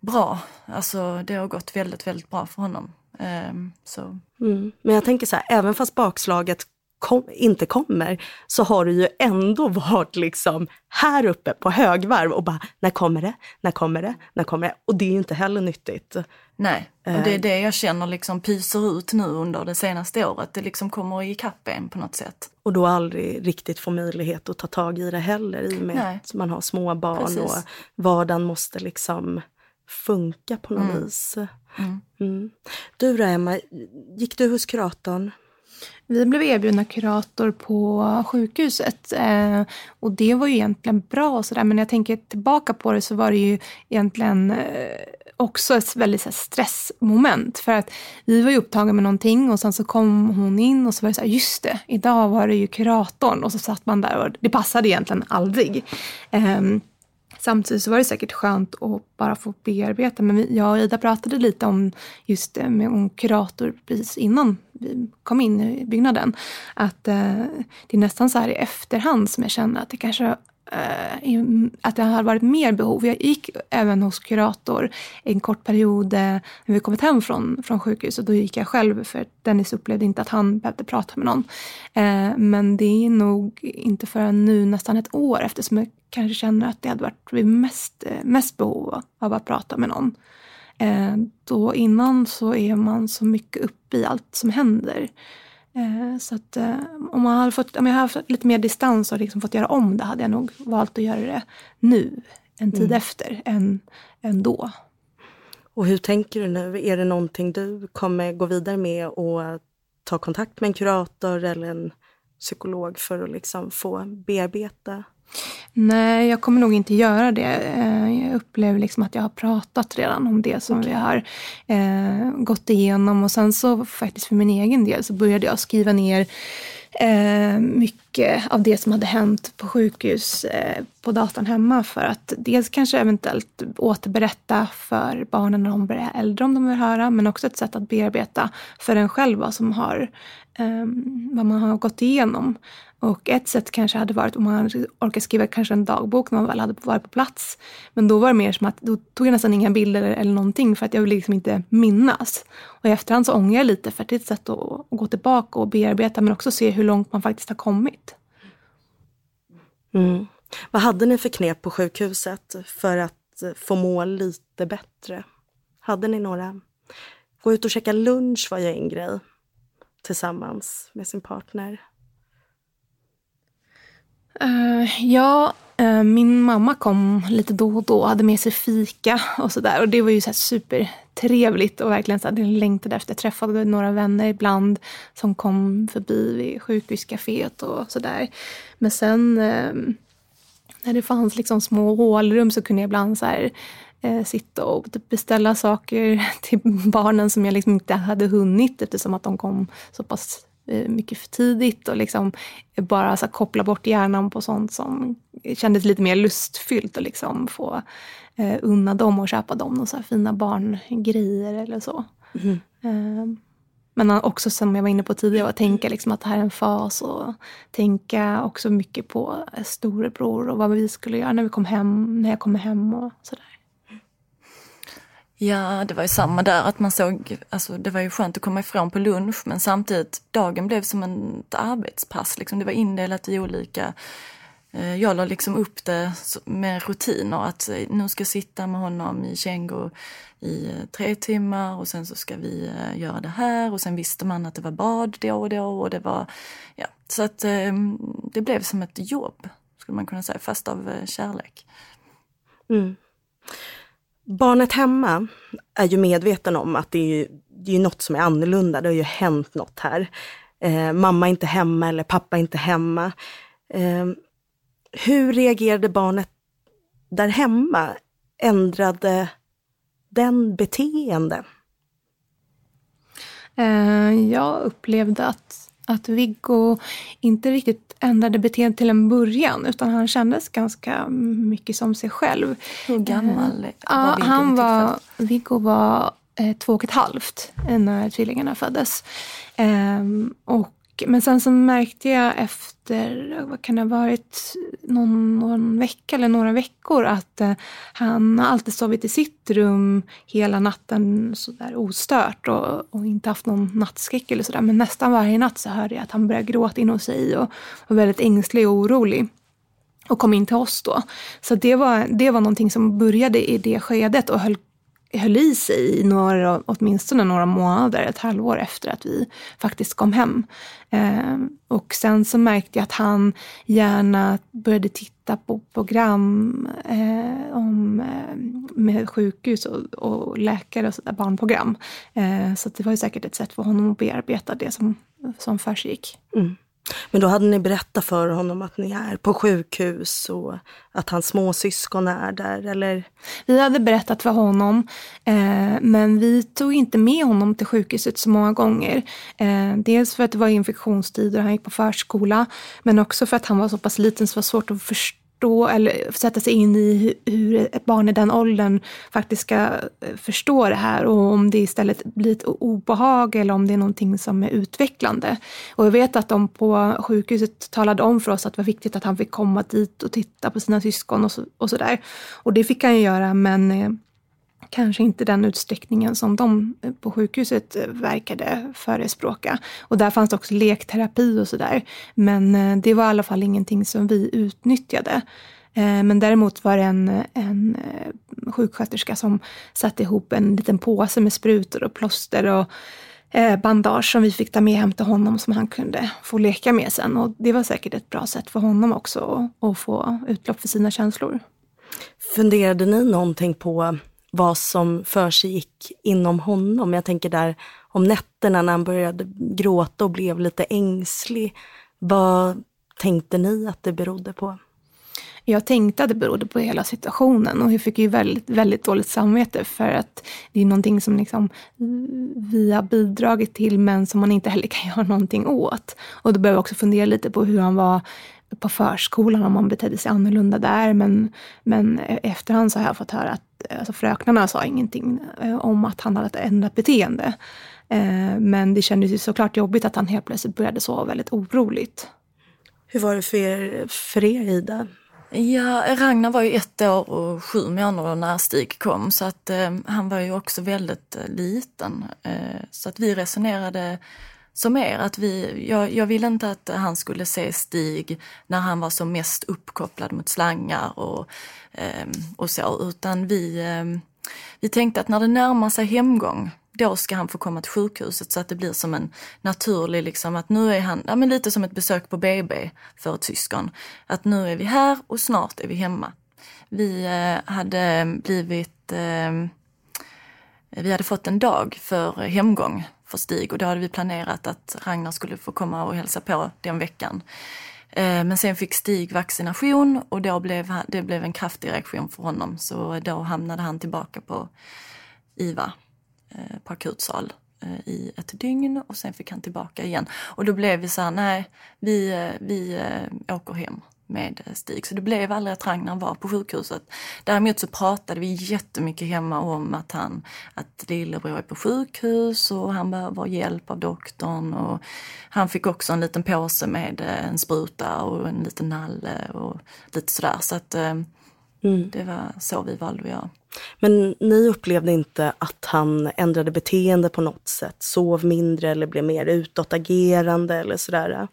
bra. Alltså det har gått väldigt, väldigt bra för honom. Eh, så. Mm. Men jag tänker så här, även fast bakslaget kom, inte kommer, så har du ju ändå varit liksom här uppe på högvarv och bara, när kommer det? När kommer det? När kommer det? Och det är ju inte heller nyttigt. Nej, och det är eh. det jag känner liksom pyser ut nu under det senaste året. Det liksom kommer ikapp en på något sätt. Och då aldrig riktigt få möjlighet att ta tag i det heller i och med Nej. att man har små barn Precis. och vardagen måste liksom funka på något mm. vis. Mm. Mm. Du då Emma, gick du hos kuratorn? Vi blev erbjudna kurator på sjukhuset eh, och det var ju egentligen bra och sådär men när jag tänker tillbaka på det så var det ju egentligen eh, också ett väldigt här, stressmoment för att vi var ju upptagna med någonting och sen så kom hon in och så var det så här, just det, idag var det ju kuratorn och så satt man där och det passade egentligen aldrig. Eh, Samtidigt så var det säkert skönt att bara få bearbeta. Men vi, jag och Ida pratade lite om just det med om kurator precis innan vi kom in i byggnaden. Att eh, det är nästan så här i efterhand som jag känner att det kanske eh, att det har varit mer behov. Jag gick även hos kurator en kort period eh, när vi kommit hem från, från sjukhuset. Då gick jag själv för Dennis upplevde inte att han behövde prata med någon. Eh, men det är nog inte förrän nu nästan ett år eftersom jag kanske känner att det hade varit mest, eh, mest behov av att prata med någon. Då innan så är man så mycket uppe i allt som händer. Eh, så att eh, om, man hade fått, om jag hade haft lite mer distans och liksom fått göra om det hade jag nog valt att göra det nu, en tid mm. efter, än, än då. Och hur tänker du nu? Är det någonting du kommer gå vidare med och ta kontakt med en kurator eller en psykolog för att liksom få bearbeta? Nej, jag kommer nog inte göra det. Eh, jag upplever liksom att jag har pratat redan om det som okay. vi har eh, gått igenom. Och sen så faktiskt för min egen del så började jag skriva ner eh, mycket av det som hade hänt på sjukhus eh, på datorn hemma för att dels kanske eventuellt återberätta för barnen när de börjar äldre om de vill höra men också ett sätt att bearbeta för en själv vad som har Ehm, vad man har gått igenom. Och ett sätt kanske hade varit om man orkar skriva kanske en dagbok när man väl hade varit på plats. Men då var det mer som att då tog jag nästan inga bilder eller någonting för att jag ville liksom inte minnas. Och i efterhand så ångrar jag lite för att det är ett sätt att, att gå tillbaka och bearbeta men också se hur långt man faktiskt har kommit. Mm. Vad hade ni för knep på sjukhuset för att få må lite bättre? Hade ni några? Gå ut och käka lunch var ju en grej tillsammans med sin partner. Uh, ja, uh, min mamma kom lite då och då och hade med sig fika och sådär. Och det var ju så supertrevligt och verkligen så här, jag längtade efter. Jag träffade några vänner ibland som kom förbi vid sjukhuscaféet och sådär. Men sen uh, när det fanns liksom små hålrum så kunde jag ibland så här, eh, sitta och beställa saker till barnen som jag liksom inte hade hunnit eftersom att de kom så pass eh, mycket för tidigt och liksom bara så koppla bort hjärnan på sånt som kändes lite mer lustfyllt och liksom få eh, unna dem och köpa dem så fina barngrejer eller så. Mm. Eh, men också som jag var inne på tidigare, att tänka liksom att det här är en fas och tänka också mycket på storebror och vad vi skulle göra när vi kom hem, när jag kommer hem och sådär. Ja, det var ju samma där, att man såg, alltså det var ju skönt att komma ifrån på lunch men samtidigt, dagen blev som ett arbetspass. Liksom. Det var indelat i olika Eh, jag la liksom upp det med rutiner att eh, nu ska jag sitta med honom i Tjängo i eh, tre timmar och sen så ska vi eh, göra det här och sen visste man att det var bad då och då och det var, ja, så att ehm, det blev som ett jobb skulle man kunna säga, fast av kärlek. Mm. Barnet hemma är ju medveten om att det är, ju, det är något som är annorlunda, det har ju hänt något här. Eh, mamma är inte hemma eller pappa är inte hemma. Eh, hur reagerade barnet där hemma? Ändrade den beteende? Eh, jag upplevde att, att Viggo inte riktigt ändrade beteende till en början utan han kändes ganska mycket som sig själv. Hur gammal var ja, Viggo? Han var, Viggo var eh, två och ett halvt när tvillingarna föddes. Eh, och men sen så märkte jag efter, vad kan det ha varit, någon, någon vecka eller några veckor att eh, han har alltid sovit i sitt rum hela natten sådär ostört och, och inte haft någon nattskräck eller sådär. Men nästan varje natt så hörde jag att han började gråta inom hos sig och var väldigt ängslig och orolig och kom in till oss då. Så det var, det var någonting som började i det skedet och höll höll i sig i några, åtminstone några månader, ett halvår efter att vi faktiskt kom hem. Eh, och sen så märkte jag att han gärna började titta på program eh, om, eh, med sjukhus och, och läkare och sådär, barnprogram. Eh, så det var ju säkert ett sätt för honom att bearbeta det som, som försiggick. Mm. Men då hade ni berättat för honom att ni är på sjukhus och att hans småsyskon är där, eller? Vi hade berättat för honom, eh, men vi tog inte med honom till sjukhuset så många gånger. Eh, dels för att det var infektionstider och han gick på förskola, men också för att han var så pass liten så det var svårt att förstå förstå eller sätta sig in i hur ett barn i den åldern faktiskt ska eh, förstå det här och om det istället blir ett obehag eller om det är någonting som är utvecklande. Och jag vet att de på sjukhuset talade om för oss att det var viktigt att han fick komma dit och titta på sina syskon och, så, och sådär. Och det fick han ju göra men eh, kanske inte den utsträckningen som de på sjukhuset verkade förespråka. Och där fanns det också lekterapi och sådär. Men eh, det var i alla fall ingenting som vi utnyttjade. Eh, men däremot var det en, en eh, sjuksköterska som satte ihop en liten påse med sprutor och plåster och bandage som vi fick ta med hem till honom som han kunde få leka med sen. Och det var säkert ett bra sätt för honom också att få utlopp för sina känslor. Funderade ni någonting på vad som för sig gick inom honom. Jag tänker där om nätterna när han började gråta och blev lite ängslig. Vad tänkte ni att det berodde på? Jag tänkte att det berodde på hela situationen och jag fick ju väldigt, väldigt dåligt samvete för att det är någonting som liksom vi har bidragit till men som man inte heller kan göra någonting åt. Och då behöver jag också fundera lite på hur han var på förskolan om han betedde sig annorlunda där. Men, men e- efterhand så har jag fått höra att alltså fröknarna sa ingenting eh, om att han hade ändrat beteende. Eh, men det kändes ju såklart jobbigt att han helt plötsligt började sova väldigt oroligt. Hur var det för er, för er Ida? Ja, Ragnar var ju ett år och sju månader när Stig kom så att eh, han var ju också väldigt eh, liten. Eh, så att vi resonerade som er, att vi, jag, jag ville inte att han skulle se Stig när han var som mest uppkopplad mot slangar och, eh, och så, utan vi, eh, vi tänkte att när det närmar sig hemgång, då ska han få komma till sjukhuset så att det blir som en naturlig, liksom att nu är han, ja men lite som ett besök på BB för ett syskon. Att nu är vi här och snart är vi hemma. Vi eh, hade blivit, eh, vi hade fått en dag för hemgång för Stig och då hade vi planerat att Ragnar skulle få komma och hälsa på den veckan. Eh, men sen fick Stig vaccination och då blev det blev en kraftig reaktion för honom. Så då hamnade han tillbaka på IVA, eh, på akutsal eh, i ett dygn och sen fick han tillbaka igen. Och då blev vi så här, nej, vi, vi åker hem med Stig. Så det blev aldrig att Ragnar var på sjukhuset. Däremot så pratade vi jättemycket hemma om att, han, att lillebror är på sjukhus och han behöver hjälp av doktorn. Och han fick också en liten påse med eh, en spruta och en liten nalle och lite sådär. Så att eh, mm. det var så vi valde att göra. Men ni upplevde inte att han ändrade beteende på något sätt? Sov mindre eller blev mer utåtagerande eller sådär?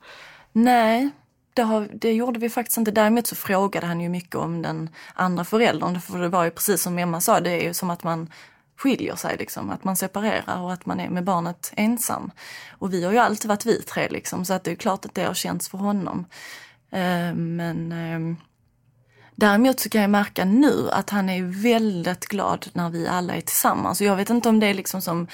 Nej, det, har, det, gjorde vi faktiskt inte. Däremot så frågade han ju mycket om den andra föräldern. För det var ju precis som Emma sa, det är ju som att man skiljer sig, liksom, att man separerar och att man är med barnet ensam. Och vi har ju alltid varit vi tre, liksom, så att det är klart att det har känts för honom. Eh, men eh, däremot så kan jag märka nu att han är väldigt glad när vi alla är tillsammans. Och jag vet inte om det är liksom som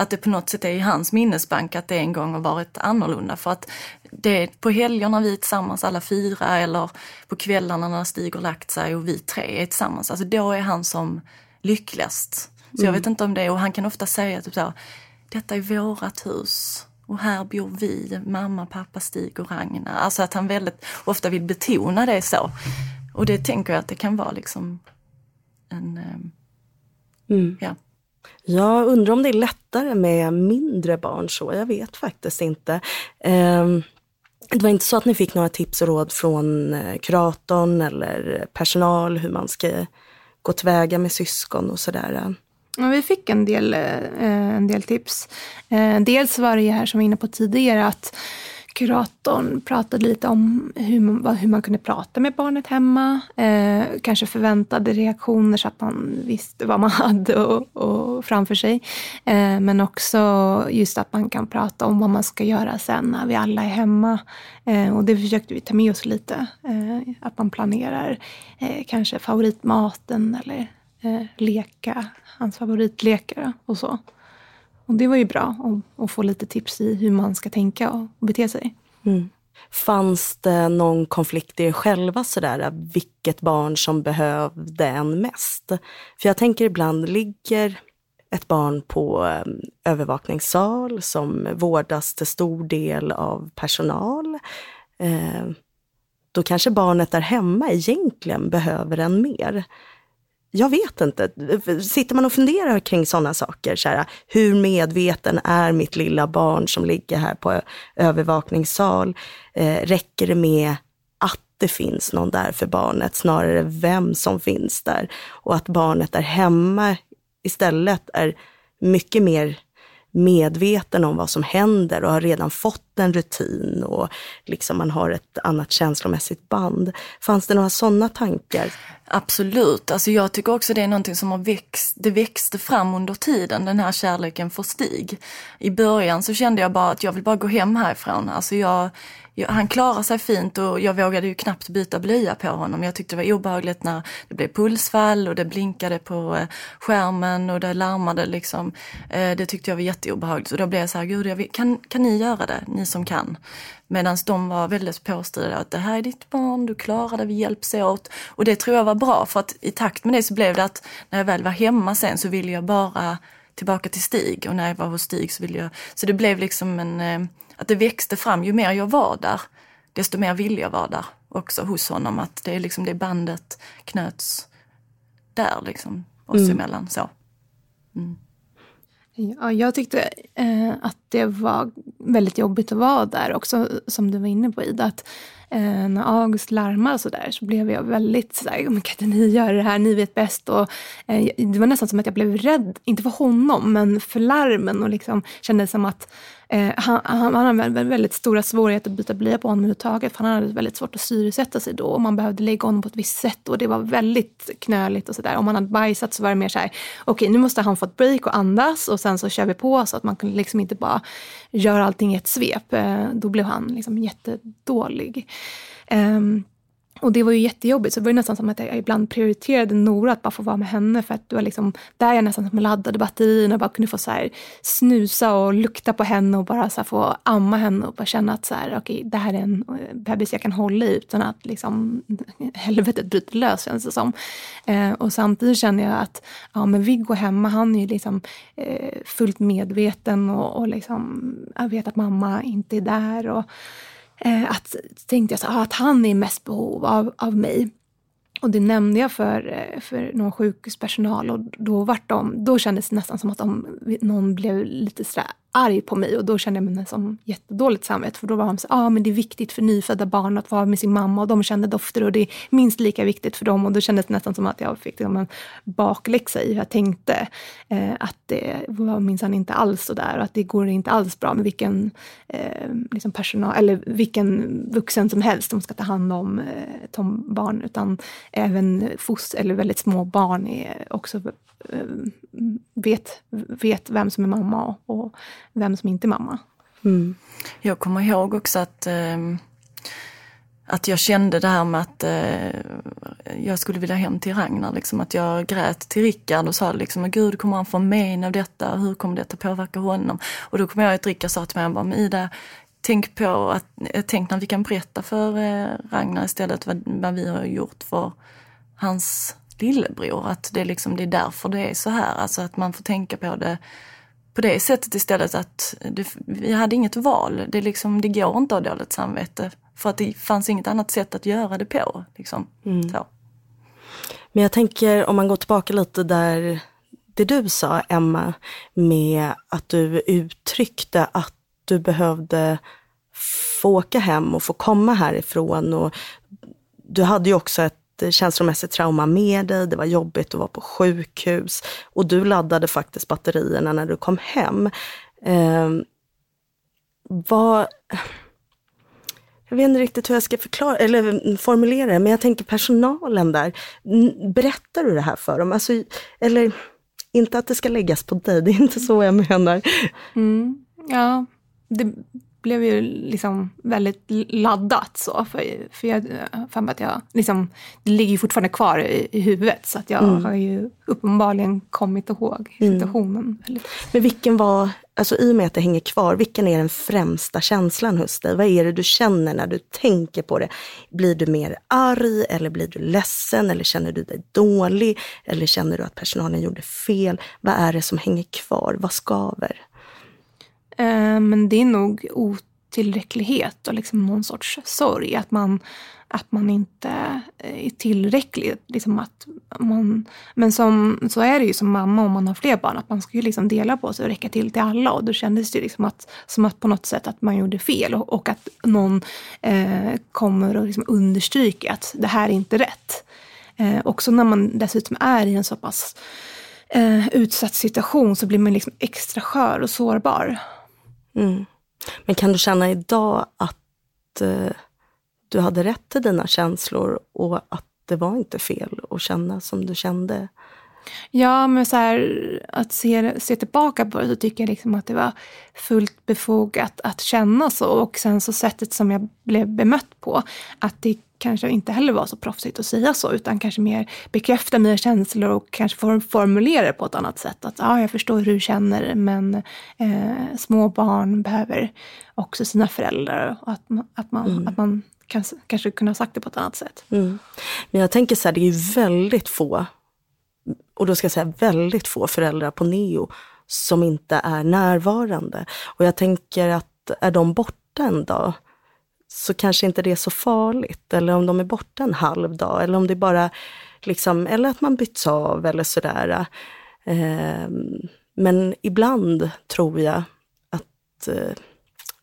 att det på något sätt är i hans minnesbank att det en gång har varit annorlunda. För att det är på helgerna vi är tillsammans alla fyra eller på kvällarna när Stig har lagt sig och vi tre är tillsammans. Alltså då är han som lyckligast. Så mm. jag vet inte om det och han kan ofta säga typ så detta är vårat hus och här bor vi, mamma, pappa, Stig och Ragnar. Alltså att han väldigt ofta vill betona det så. Och det tänker jag att det kan vara liksom en... Eh, mm. Ja. Jag undrar om det är lättare med mindre barn så, jag vet faktiskt inte. Ehm, det var inte så att ni fick några tips och råd från eh, kuratorn eller personal hur man ska gå tillväga med syskon och sådär? Vi fick en del, eh, en del tips. Eh, dels var det här som vi var inne på tidigare att kuratorn pratade lite om hur man, hur man kunde prata med barnet hemma. Eh, kanske förväntade reaktioner så att man visste vad man hade och, och framför sig. Eh, men också just att man kan prata om vad man ska göra sen när vi alla är hemma. Eh, och det försökte vi ta med oss lite. Eh, att man planerar eh, kanske favoritmaten eller eh, leka, hans favoritlekar och så. Och det var ju bra att få lite tips i hur man ska tänka och bete sig. Mm. Fanns det någon konflikt i er själva sådär, vilket barn som behövde en mest? För jag tänker ibland, ligger ett barn på um, övervakningssal som vårdas till stor del av personal. Eh, då kanske barnet där hemma egentligen behöver en mer jag vet inte. Sitter man och funderar kring sådana saker, så här, hur medveten är mitt lilla barn som ligger här på övervakningssal? Eh, räcker det med att det finns någon där för barnet, snarare vem som finns där? Och att barnet är hemma istället är mycket mer medveten om vad som händer och har redan fått en rutin och liksom man har ett annat känslomässigt band. Fanns det några sådana tankar? Absolut, alltså jag tycker också det är någonting som har växt, det växte fram under tiden, den här kärleken för Stig. I början så kände jag bara att jag vill bara gå hem härifrån. Alltså jag, han klarar sig fint och jag vågade ju knappt byta blöja på honom. Jag tyckte det var obehagligt när det blev pulsfall och det blinkade på eh, skärmen och det larmade liksom. Eh, det tyckte jag var jätteobehagligt och då blev jag så här, gud, vill, kan, kan ni göra det, ni som kan? Medan de var väldigt påstyrda att det här är ditt barn, du klarar det, vi hjälps åt. Och det tror jag var bra för att i takt med det så blev det att när jag väl var hemma sen så ville jag bara tillbaka till Stig och när jag var hos Stig så ville jag, så det blev liksom en eh, att det växte fram. Ju mer jag var där, desto mer ville jag vara där också hos honom. Att det, är liksom, det bandet knöts där liksom, oss mm. emellan. Så. Mm. Ja, jag tyckte eh, att det var väldigt jobbigt att vara där också, som du var inne på Ida. Att, eh, när August larmade så där så blev jag väldigt sådär, kan inte ni göra det här, ni vet bäst. Och, eh, det var nästan som att jag blev rädd, inte för honom, men för larmen och liksom kände som att Eh, han, han, han hade väldigt stora svårigheter att byta blöja på honom överhuvudtaget. För han hade väldigt svårt att syresätta sig då. Och man behövde lägga honom på ett visst sätt. Och det var väldigt knöligt och sådär. Om han hade bajsat så var det mer så här, okej okay, nu måste han få ett break och andas. Och sen så kör vi på så att man kunde liksom inte bara göra allting i ett svep. Eh, då blev han liksom jättedålig. Um, och det var ju jättejobbigt, så det var nästan som att jag ibland prioriterade Nora att bara få vara med henne för att det var liksom där jag nästan som laddade batterierna och bara kunde få så här, snusa och lukta på henne och bara så få amma henne och bara känna att så här, okay, det här är en eh, bebis jag kan hålla i utan att liksom helvetet bryter lös känns det som. Eh, och samtidigt känner jag att ja, men Viggo hemma, han är ju liksom eh, fullt medveten och, och liksom, jag vet att mamma inte är där. Och, Eh, att, tänkte jag så, ah, att han är i mest behov av, av mig. Och det nämnde jag för, eh, för någon sjukhuspersonal och då, vart de, då kändes det nästan som att de, någon blev lite sådär arg på mig. Och då kände jag mig som jättedåligt samvete. För då var de så ja ah, men det är viktigt för nyfödda barn att vara med sin mamma. Och de kände dofter och det är minst lika viktigt för dem. Och då kändes det nästan som att jag fick liksom en bakläxa i hur jag tänkte. Eh, att det var minsann inte alls så där och att det går inte alls bra med vilken eh, liksom personal eller vilken vuxen som helst som ska ta hand om eh, barn utan även foster eller väldigt små barn är också Eh, vet, vet vem som är mamma och vem som inte är mamma. Mm. Jag kommer ihåg också att, eh, att jag kände det här med att eh, jag skulle vilja hem till Ragnar. Liksom, att jag grät till Rickard och sa liksom, Gud kommer han få men av detta? Hur kommer detta påverka honom? Och då kommer jag att Rickard sa till mig, bara, Ida, tänk på att, tänk när vi kan berätta för eh, Ragnar istället vad, vad vi har gjort för hans lillebror. Att det, liksom, det är därför det är så här. Alltså att man får tänka på det på det sättet istället att det, vi hade inget val. Det, liksom, det går inte att ha dåligt samvete. För att det fanns inget annat sätt att göra det på. Liksom. Mm. Men jag tänker om man går tillbaka lite där det du sa Emma med att du uttryckte att du behövde få åka hem och få komma härifrån. Och du hade ju också ett Eh, känslomässigt trauma med dig, det var jobbigt att vara på sjukhus och du laddade faktiskt batterierna när du kom hem. Eh, vad... Jag vet inte riktigt hur jag ska förklara, eller formulera det, men jag tänker personalen där. Berättar du det här för dem? Alltså, eller inte att det ska läggas på dig, det är inte så jag menar. Mm, ja, det blev ju liksom väldigt laddat så. För, för jag för att jag liksom, det ligger ju fortfarande kvar i, i huvudet så att jag mm. har ju uppenbarligen kommit ihåg mm. situationen. Mm. Men vilken var, alltså i och med att det hänger kvar, vilken är den främsta känslan hos dig? Vad är det du känner när du tänker på det? Blir du mer arg eller blir du ledsen eller känner du dig dålig? Eller känner du att personalen gjorde fel? Vad är det som hänger kvar? Vad skaver? Eh, men det är nog otillräcklighet och liksom någon sorts sorg. Att man, att man inte eh, är tillräcklig. Liksom att man, men som, så är det ju som mamma om man har fler barn. Att man ska ju liksom dela på sig och räcka till till alla. Och då kändes det liksom att, som att på något sätt att man gjorde fel. Och, och att någon eh, kommer och liksom understryker att det här är inte rätt. Eh, också när man dessutom är i en så pass eh, utsatt situation så blir man liksom extra skör och sårbar. Mm. Men kan du känna idag att eh, du hade rätt till dina känslor och att det var inte fel att känna som du kände? Ja, men så här, att se, se tillbaka på det så tycker jag liksom att det var fullt befogat att känna så. Och sen så sättet som jag blev bemött på, att det kanske inte heller var så proffsigt att säga så, utan kanske mer bekräfta mina känslor och kanske formulera det på ett annat sätt. Att ja, jag förstår hur du känner, men eh, små barn behöver också sina föräldrar. Och att, att man, mm. att man kan, kanske kunde ha sagt det på ett annat sätt. Mm. Men jag tänker så här, det är ju väldigt få, och då ska jag säga väldigt få föräldrar på neo som inte är närvarande. Och jag tänker att är de borta en dag, så kanske inte det är så farligt. Eller om de är borta en halv dag, eller om det bara liksom, eller att man byts av eller sådär. Eh, men ibland tror jag att eh,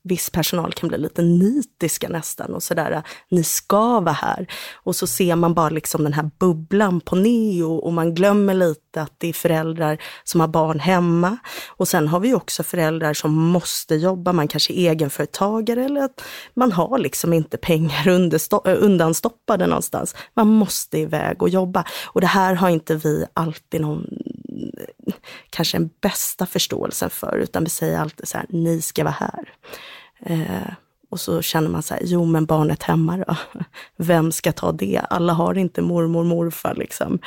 viss personal kan bli lite nitiska nästan och sådär, ni ska vara här. Och så ser man bara liksom den här bubblan på neo och man glömmer lite att det är föräldrar som har barn hemma. Och sen har vi också föräldrar som måste jobba, man kanske är egenföretagare eller att man har liksom inte pengar eh, undanstoppade någonstans. Man måste iväg och jobba. Och det här har inte vi alltid någon kanske den bästa förståelsen för, utan vi säger alltid så här, ni ska vara här. Eh, Och så känner man så här, jo men barnet hemma då? Vem ska ta det? Alla har inte mormor och morfar liksom.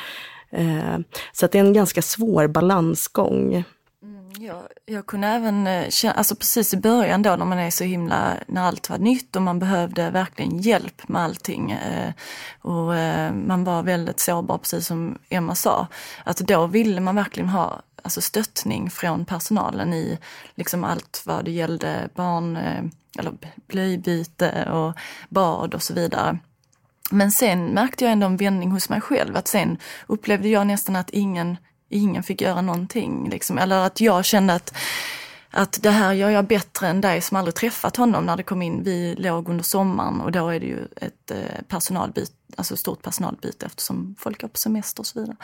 Eh, så att det är en ganska svår balansgång. Mm, ja, jag kunde även eh, känna, alltså precis i början då när man är så himla, när allt var nytt och man behövde verkligen hjälp med allting. Eh, och eh, man var väldigt sårbar, precis som Emma sa. Att då ville man verkligen ha alltså stöttning från personalen i liksom allt vad det gällde barn, eh, eller blöjbyte och bad och så vidare. Men sen märkte jag ändå en vändning hos mig själv, att sen upplevde jag nästan att ingen ingen fick göra någonting. Liksom. Eller att jag kände att, att det här gör jag bättre än dig som aldrig träffat honom när det kom in. Vi låg under sommaren och då är det ju ett eh, personalbyte, alltså stort personalbyte eftersom folk är på semester och så vidare.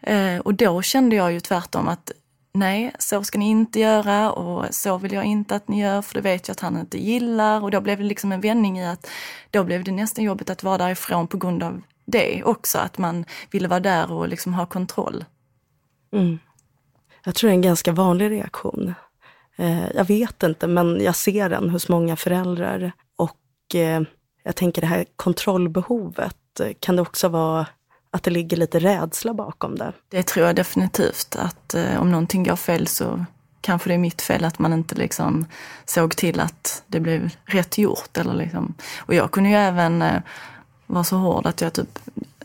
Eh, och då kände jag ju tvärtom att nej, så ska ni inte göra och så vill jag inte att ni gör för det vet jag att han inte gillar. Och då blev det liksom en vändning i att då blev det nästan jobbigt att vara därifrån på grund av det också, att man ville vara där och liksom ha kontroll. Mm. Jag tror det är en ganska vanlig reaktion. Eh, jag vet inte, men jag ser den hos många föräldrar. Och eh, jag tänker det här kontrollbehovet, kan det också vara att det ligger lite rädsla bakom det? Det tror jag definitivt, att eh, om någonting går fel så kanske det är mitt fel att man inte liksom såg till att det blev rätt gjort. Eller liksom. Och jag kunde ju även eh, vara så hård att jag typ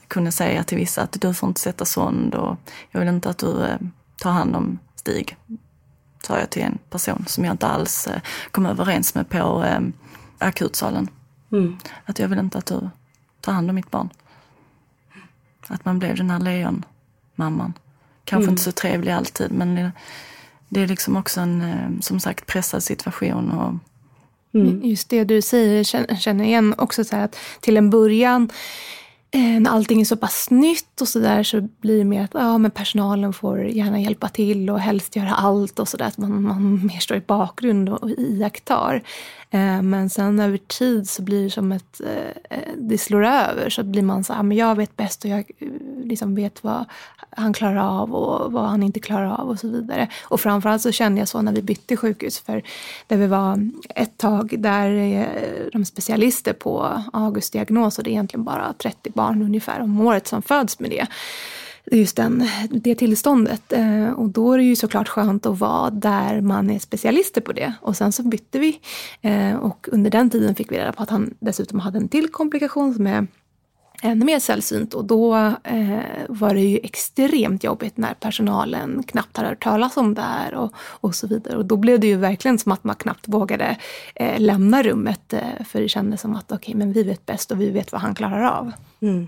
kunde säga till vissa att du får inte sätta sond och jag vill inte att du eh, tar hand om Stig. Sa jag till en person som jag inte alls eh, kom överens med på eh, akutsalen. Mm. Att jag vill inte att du tar hand om mitt barn. Att man blev den här lejonmamman. Kanske mm. inte så trevlig alltid men det, det är liksom också en eh, som sagt pressad situation. Och, Mm. Just det du säger känner igen också så här att till en början Eh, när allting är så pass nytt och så där så blir det mer att ja, men personalen får gärna hjälpa till och helst göra allt och sådär. Att man, man mer står i bakgrund och, och iakttar. Eh, men sen över tid så blir det som att eh, eh, det slår över. Så blir man så här, ah, men jag vet bäst och jag liksom vet vad han klarar av och vad han inte klarar av och så vidare. Och framförallt så kände jag så när vi bytte sjukhus. För där vi var ett tag där de specialister på August diagnos och det är egentligen bara 30 barn ungefär om året som föds med det just den, det tillståndet. Eh, och då är det ju såklart skönt att vara där man är specialister på det. Och sen så bytte vi eh, och under den tiden fick vi reda på att han dessutom hade en till komplikation som är ännu mer sällsynt och då eh, var det ju extremt jobbigt när personalen knappt hade hört talas om det här och, och så vidare. Och då blev det ju verkligen som att man knappt vågade eh, lämna rummet eh, för det kändes som att okej, okay, men vi vet bäst och vi vet vad han klarar av. Mm.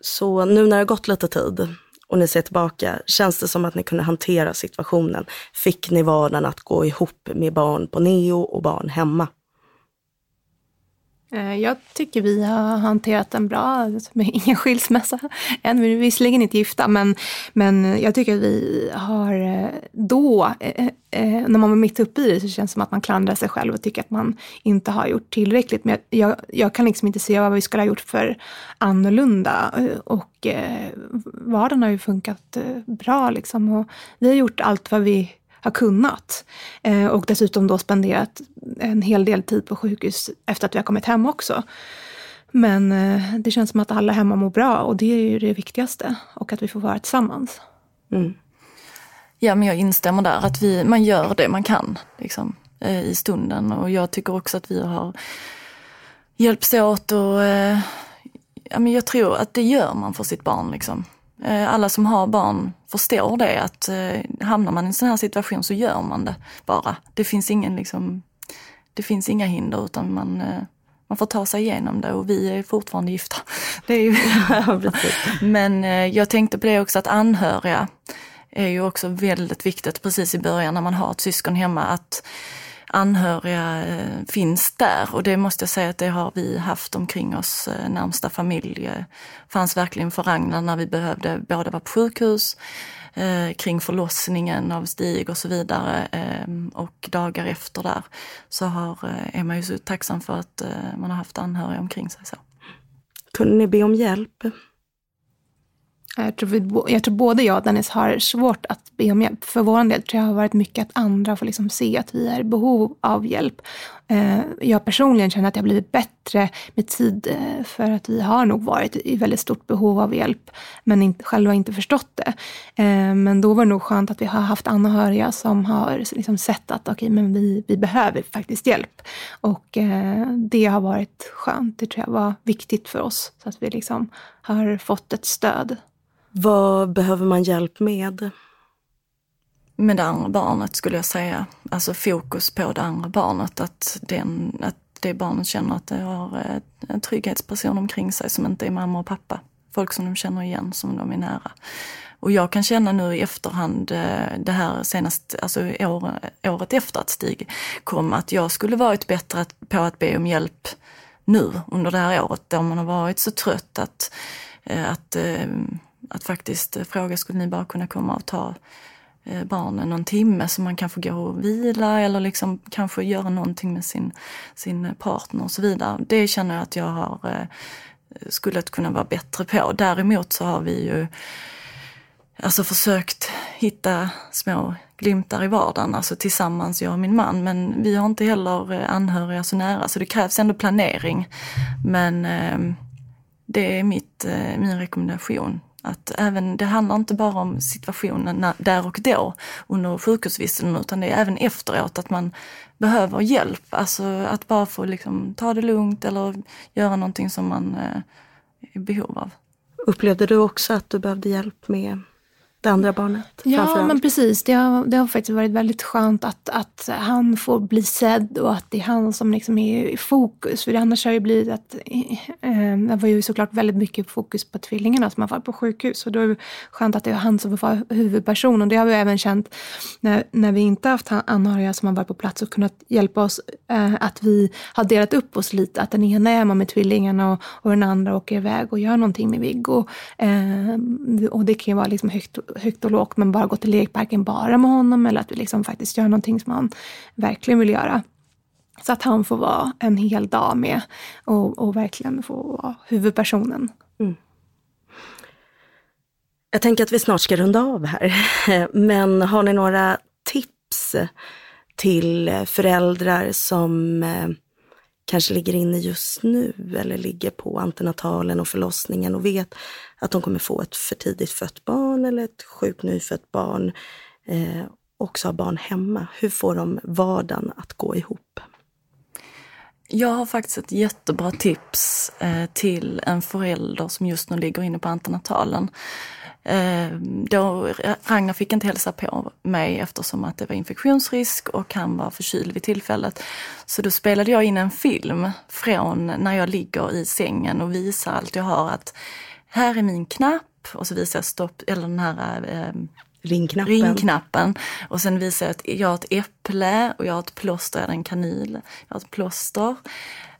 Så nu när det har gått lite tid och ni ser tillbaka, känns det som att ni kunde hantera situationen? Fick ni vardagen att gå ihop med barn på neo och barn hemma? Eh, jag tycker vi har hanterat den bra, med alltså, ingen skilsmässa än. Vi är visserligen inte gifta, men, men jag tycker att vi har eh, då, eh, när man var mitt uppe i det, så känns det som att man klandrar sig själv och tycker att man inte har gjort tillräckligt. Men jag, jag kan liksom inte se vad vi skulle ha gjort för annorlunda. Och vardagen har ju funkat bra liksom. Och vi har gjort allt vad vi har kunnat. Eh, och dessutom då spenderat en hel del tid på sjukhus efter att vi har kommit hem också. Men eh, det känns som att alla hemma mår bra och det är ju det viktigaste. Och att vi får vara tillsammans. Mm. Ja, men jag instämmer där, att vi, man gör det man kan liksom, eh, i stunden. Och jag tycker också att vi har hjälpts åt och eh, ja, men jag tror att det gör man för sitt barn. Liksom. Eh, alla som har barn förstår det att eh, hamnar man i en sån här situation så gör man det bara. Det finns, ingen, liksom, det finns inga hinder utan man, eh, man får ta sig igenom det och vi är fortfarande gifta. Det är ju... Men jag tänkte på det också att anhöriga är ju också väldigt viktigt precis i början när man har ett syskon hemma. att anhöriga eh, finns där och det måste jag säga att det har vi haft omkring oss. Eh, närmsta familj eh, fanns verkligen för Ragnar när vi behövde både vara på sjukhus, kring förlossningen av Stig och så vidare ehm, och dagar efter där så har, är man ju så tacksam för att man har haft anhöriga omkring sig. Så. Kunde ni be om hjälp? Jag tror, vi, jag tror både jag och Dennis har svårt att be om hjälp. För vår del tror jag har varit mycket att andra får liksom se att vi är i behov av hjälp. Eh, jag personligen känner att jag blivit bättre med tid eh, för att vi har nog varit i väldigt stort behov av hjälp men inte, själva inte förstått det. Eh, men då var det nog skönt att vi har haft anhöriga som har liksom sett att okay, men vi, vi behöver faktiskt hjälp. Och det har varit skönt. Det tror jag var viktigt för oss så att vi liksom har fått ett stöd. Vad behöver man hjälp med? Med det andra barnet skulle jag säga. Alltså fokus på det andra barnet. Att, den, att det barnet känner att det har eh, en trygghetsperson omkring sig som inte är mamma och pappa. Folk som de känner igen, som de är nära. Och jag kan känna nu i efterhand, eh, det här senast, alltså år, året efter att Stig kom, att jag skulle varit bättre på att be om hjälp nu under det här året då man har varit så trött att, eh, att, att faktiskt fråga, skulle ni bara kunna komma och ta Eh, barnen någon timme så man kan få gå och vila eller liksom kanske göra någonting med sin, sin partner och så vidare. Det känner jag att jag har, eh, skulle kunna vara bättre på. Däremot så har vi ju alltså försökt hitta små glimtar i vardagen, alltså tillsammans jag och min man. Men vi har inte heller eh, anhöriga så nära så det krävs ändå planering. Men ehm, det är mitt, min rekommendation att även, det handlar inte bara om situationen där och då under sjukhusvistelsen utan det är även efteråt att man behöver hjälp. Alltså att bara få liksom, ta det lugnt eller göra någonting som man eh, är i behov av. Upplevde du också att du behövde hjälp med det andra barnet? Ja, men precis. Det har, det har faktiskt varit väldigt skönt att, att han får bli sedd och att det är han som liksom är i fokus. För annars har det blivit att eh, det var ju såklart väldigt mycket fokus på tvillingarna som har varit på sjukhus. Och då är det skönt att det är han som får vara huvudperson. Och det har vi även känt när, när vi inte haft anhöriga som har varit på plats och kunnat hjälpa oss. Eh, att vi har delat upp oss lite. Att den ena är hemma med tvillingarna och, och den andra åker iväg och gör någonting med Viggo. Eh, och det kan ju vara liksom högt högt och lågt men bara gå till lekparken bara med honom eller att vi liksom faktiskt gör någonting som han verkligen vill göra. Så att han får vara en hel dag med och, och verkligen få vara huvudpersonen. Mm. Jag tänker att vi snart ska runda av här. Men har ni några tips till föräldrar som eh, kanske ligger inne just nu eller ligger på antenatalen och förlossningen och vet att de kommer få ett för tidigt fött barn eller ett sjukt nyfött barn. Eh, också har barn hemma. Hur får de vardagen att gå ihop? Jag har faktiskt ett jättebra tips eh, till en förälder som just nu ligger inne på antenatalen. Eh, då, Ragnar fick inte hälsa på mig eftersom att det var infektionsrisk och han var förkyld vid tillfället. Så då spelade jag in en film från när jag ligger i sängen och visar allt jag har. att Här är min knapp och så visar jag stopp, eller den här eh, Ringknappen. Ringknappen. Och sen visar jag att jag har ett äpple och jag har ett plåster, jag hade en kanyl. Jag har ett plåster.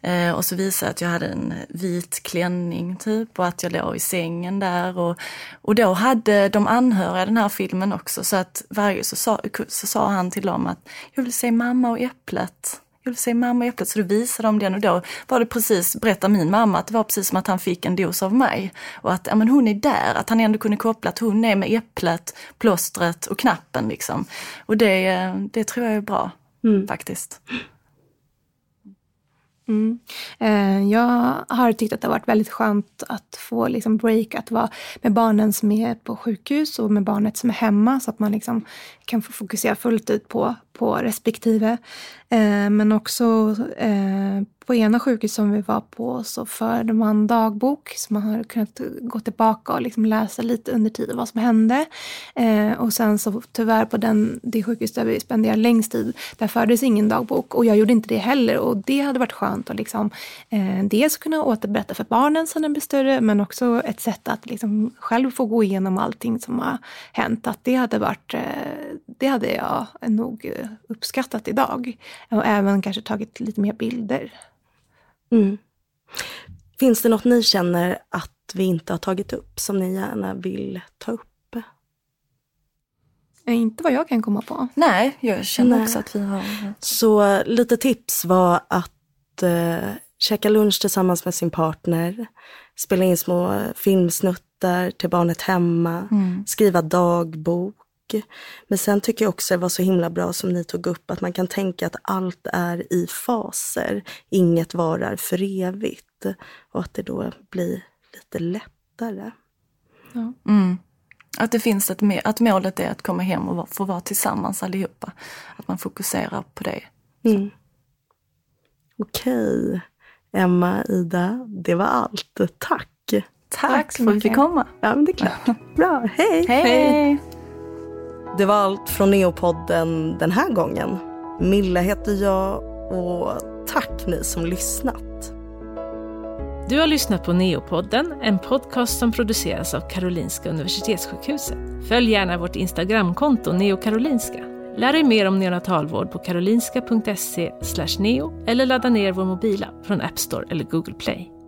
Eh, och så visade jag att jag hade en vit klänning typ och att jag låg i sängen där. Och, och då hade de anhöriga den här filmen också så att varje så sa, så sa han till dem att jag vill se mamma och äpplet. Jag vill se mamma äpplet. Så då visade de den och då var det precis, berättar min mamma, att det var precis som att han fick en dos av mig. Och att ja, men hon är där, att han ändå kunde koppla att hon är med äpplet, plåstret och knappen liksom. Och det, det tror jag är bra mm. faktiskt. Mm. Eh, jag har tyckt att det har varit väldigt skönt att få liksom break, att vara med barnen som är på sjukhus och med barnet som är hemma så att man liksom kan få fokusera fullt ut på, på respektive. Eh, men också eh, på ena sjukhus som vi var på så förde man dagbok så man har kunnat gå tillbaka och liksom läsa lite under tiden vad som hände. Eh, och sen så tyvärr på den, det sjukhus där vi spenderade längst tid, där fördes ingen dagbok och jag gjorde inte det heller och det hade varit skönt att liksom, eh, dels kunna återberätta för barnen sen den blir större men också ett sätt att liksom själv få gå igenom allting som har hänt. Att det hade varit, eh, det hade jag nog uppskattat idag och även kanske tagit lite mer bilder. Mm. Finns det något ni känner att vi inte har tagit upp som ni gärna vill ta upp? Inte vad jag kan komma på. Nej, jag känner Nej. också att vi har... Så lite tips var att eh, käka lunch tillsammans med sin partner, spela in små filmsnuttar till barnet hemma, mm. skriva dagbok, Men sen tycker jag också det var så himla bra som ni tog upp att man kan tänka att allt är i faser. Inget varar för evigt. Och att det då blir lite lättare. Ja. Mm. Att det finns ett, att målet är att komma hem och få vara tillsammans allihopa. Att man fokuserar på det. Mm. Okej. Emma, Ida, det var allt. Tack! Tack, Tack för att vi fick komma. Ja, men det är klart. Bra, hej! Hej! hej. Det var allt från Neopodden den här gången. Milla heter jag och tack ni som lyssnat. Du har lyssnat på Neopodden, en podcast som produceras av Karolinska Universitetssjukhuset. Följ gärna vårt Instagramkonto neokarolinska. Lär dig mer om neonatalvård på karolinska.se neo eller ladda ner vår mobila från App Store eller Google Play.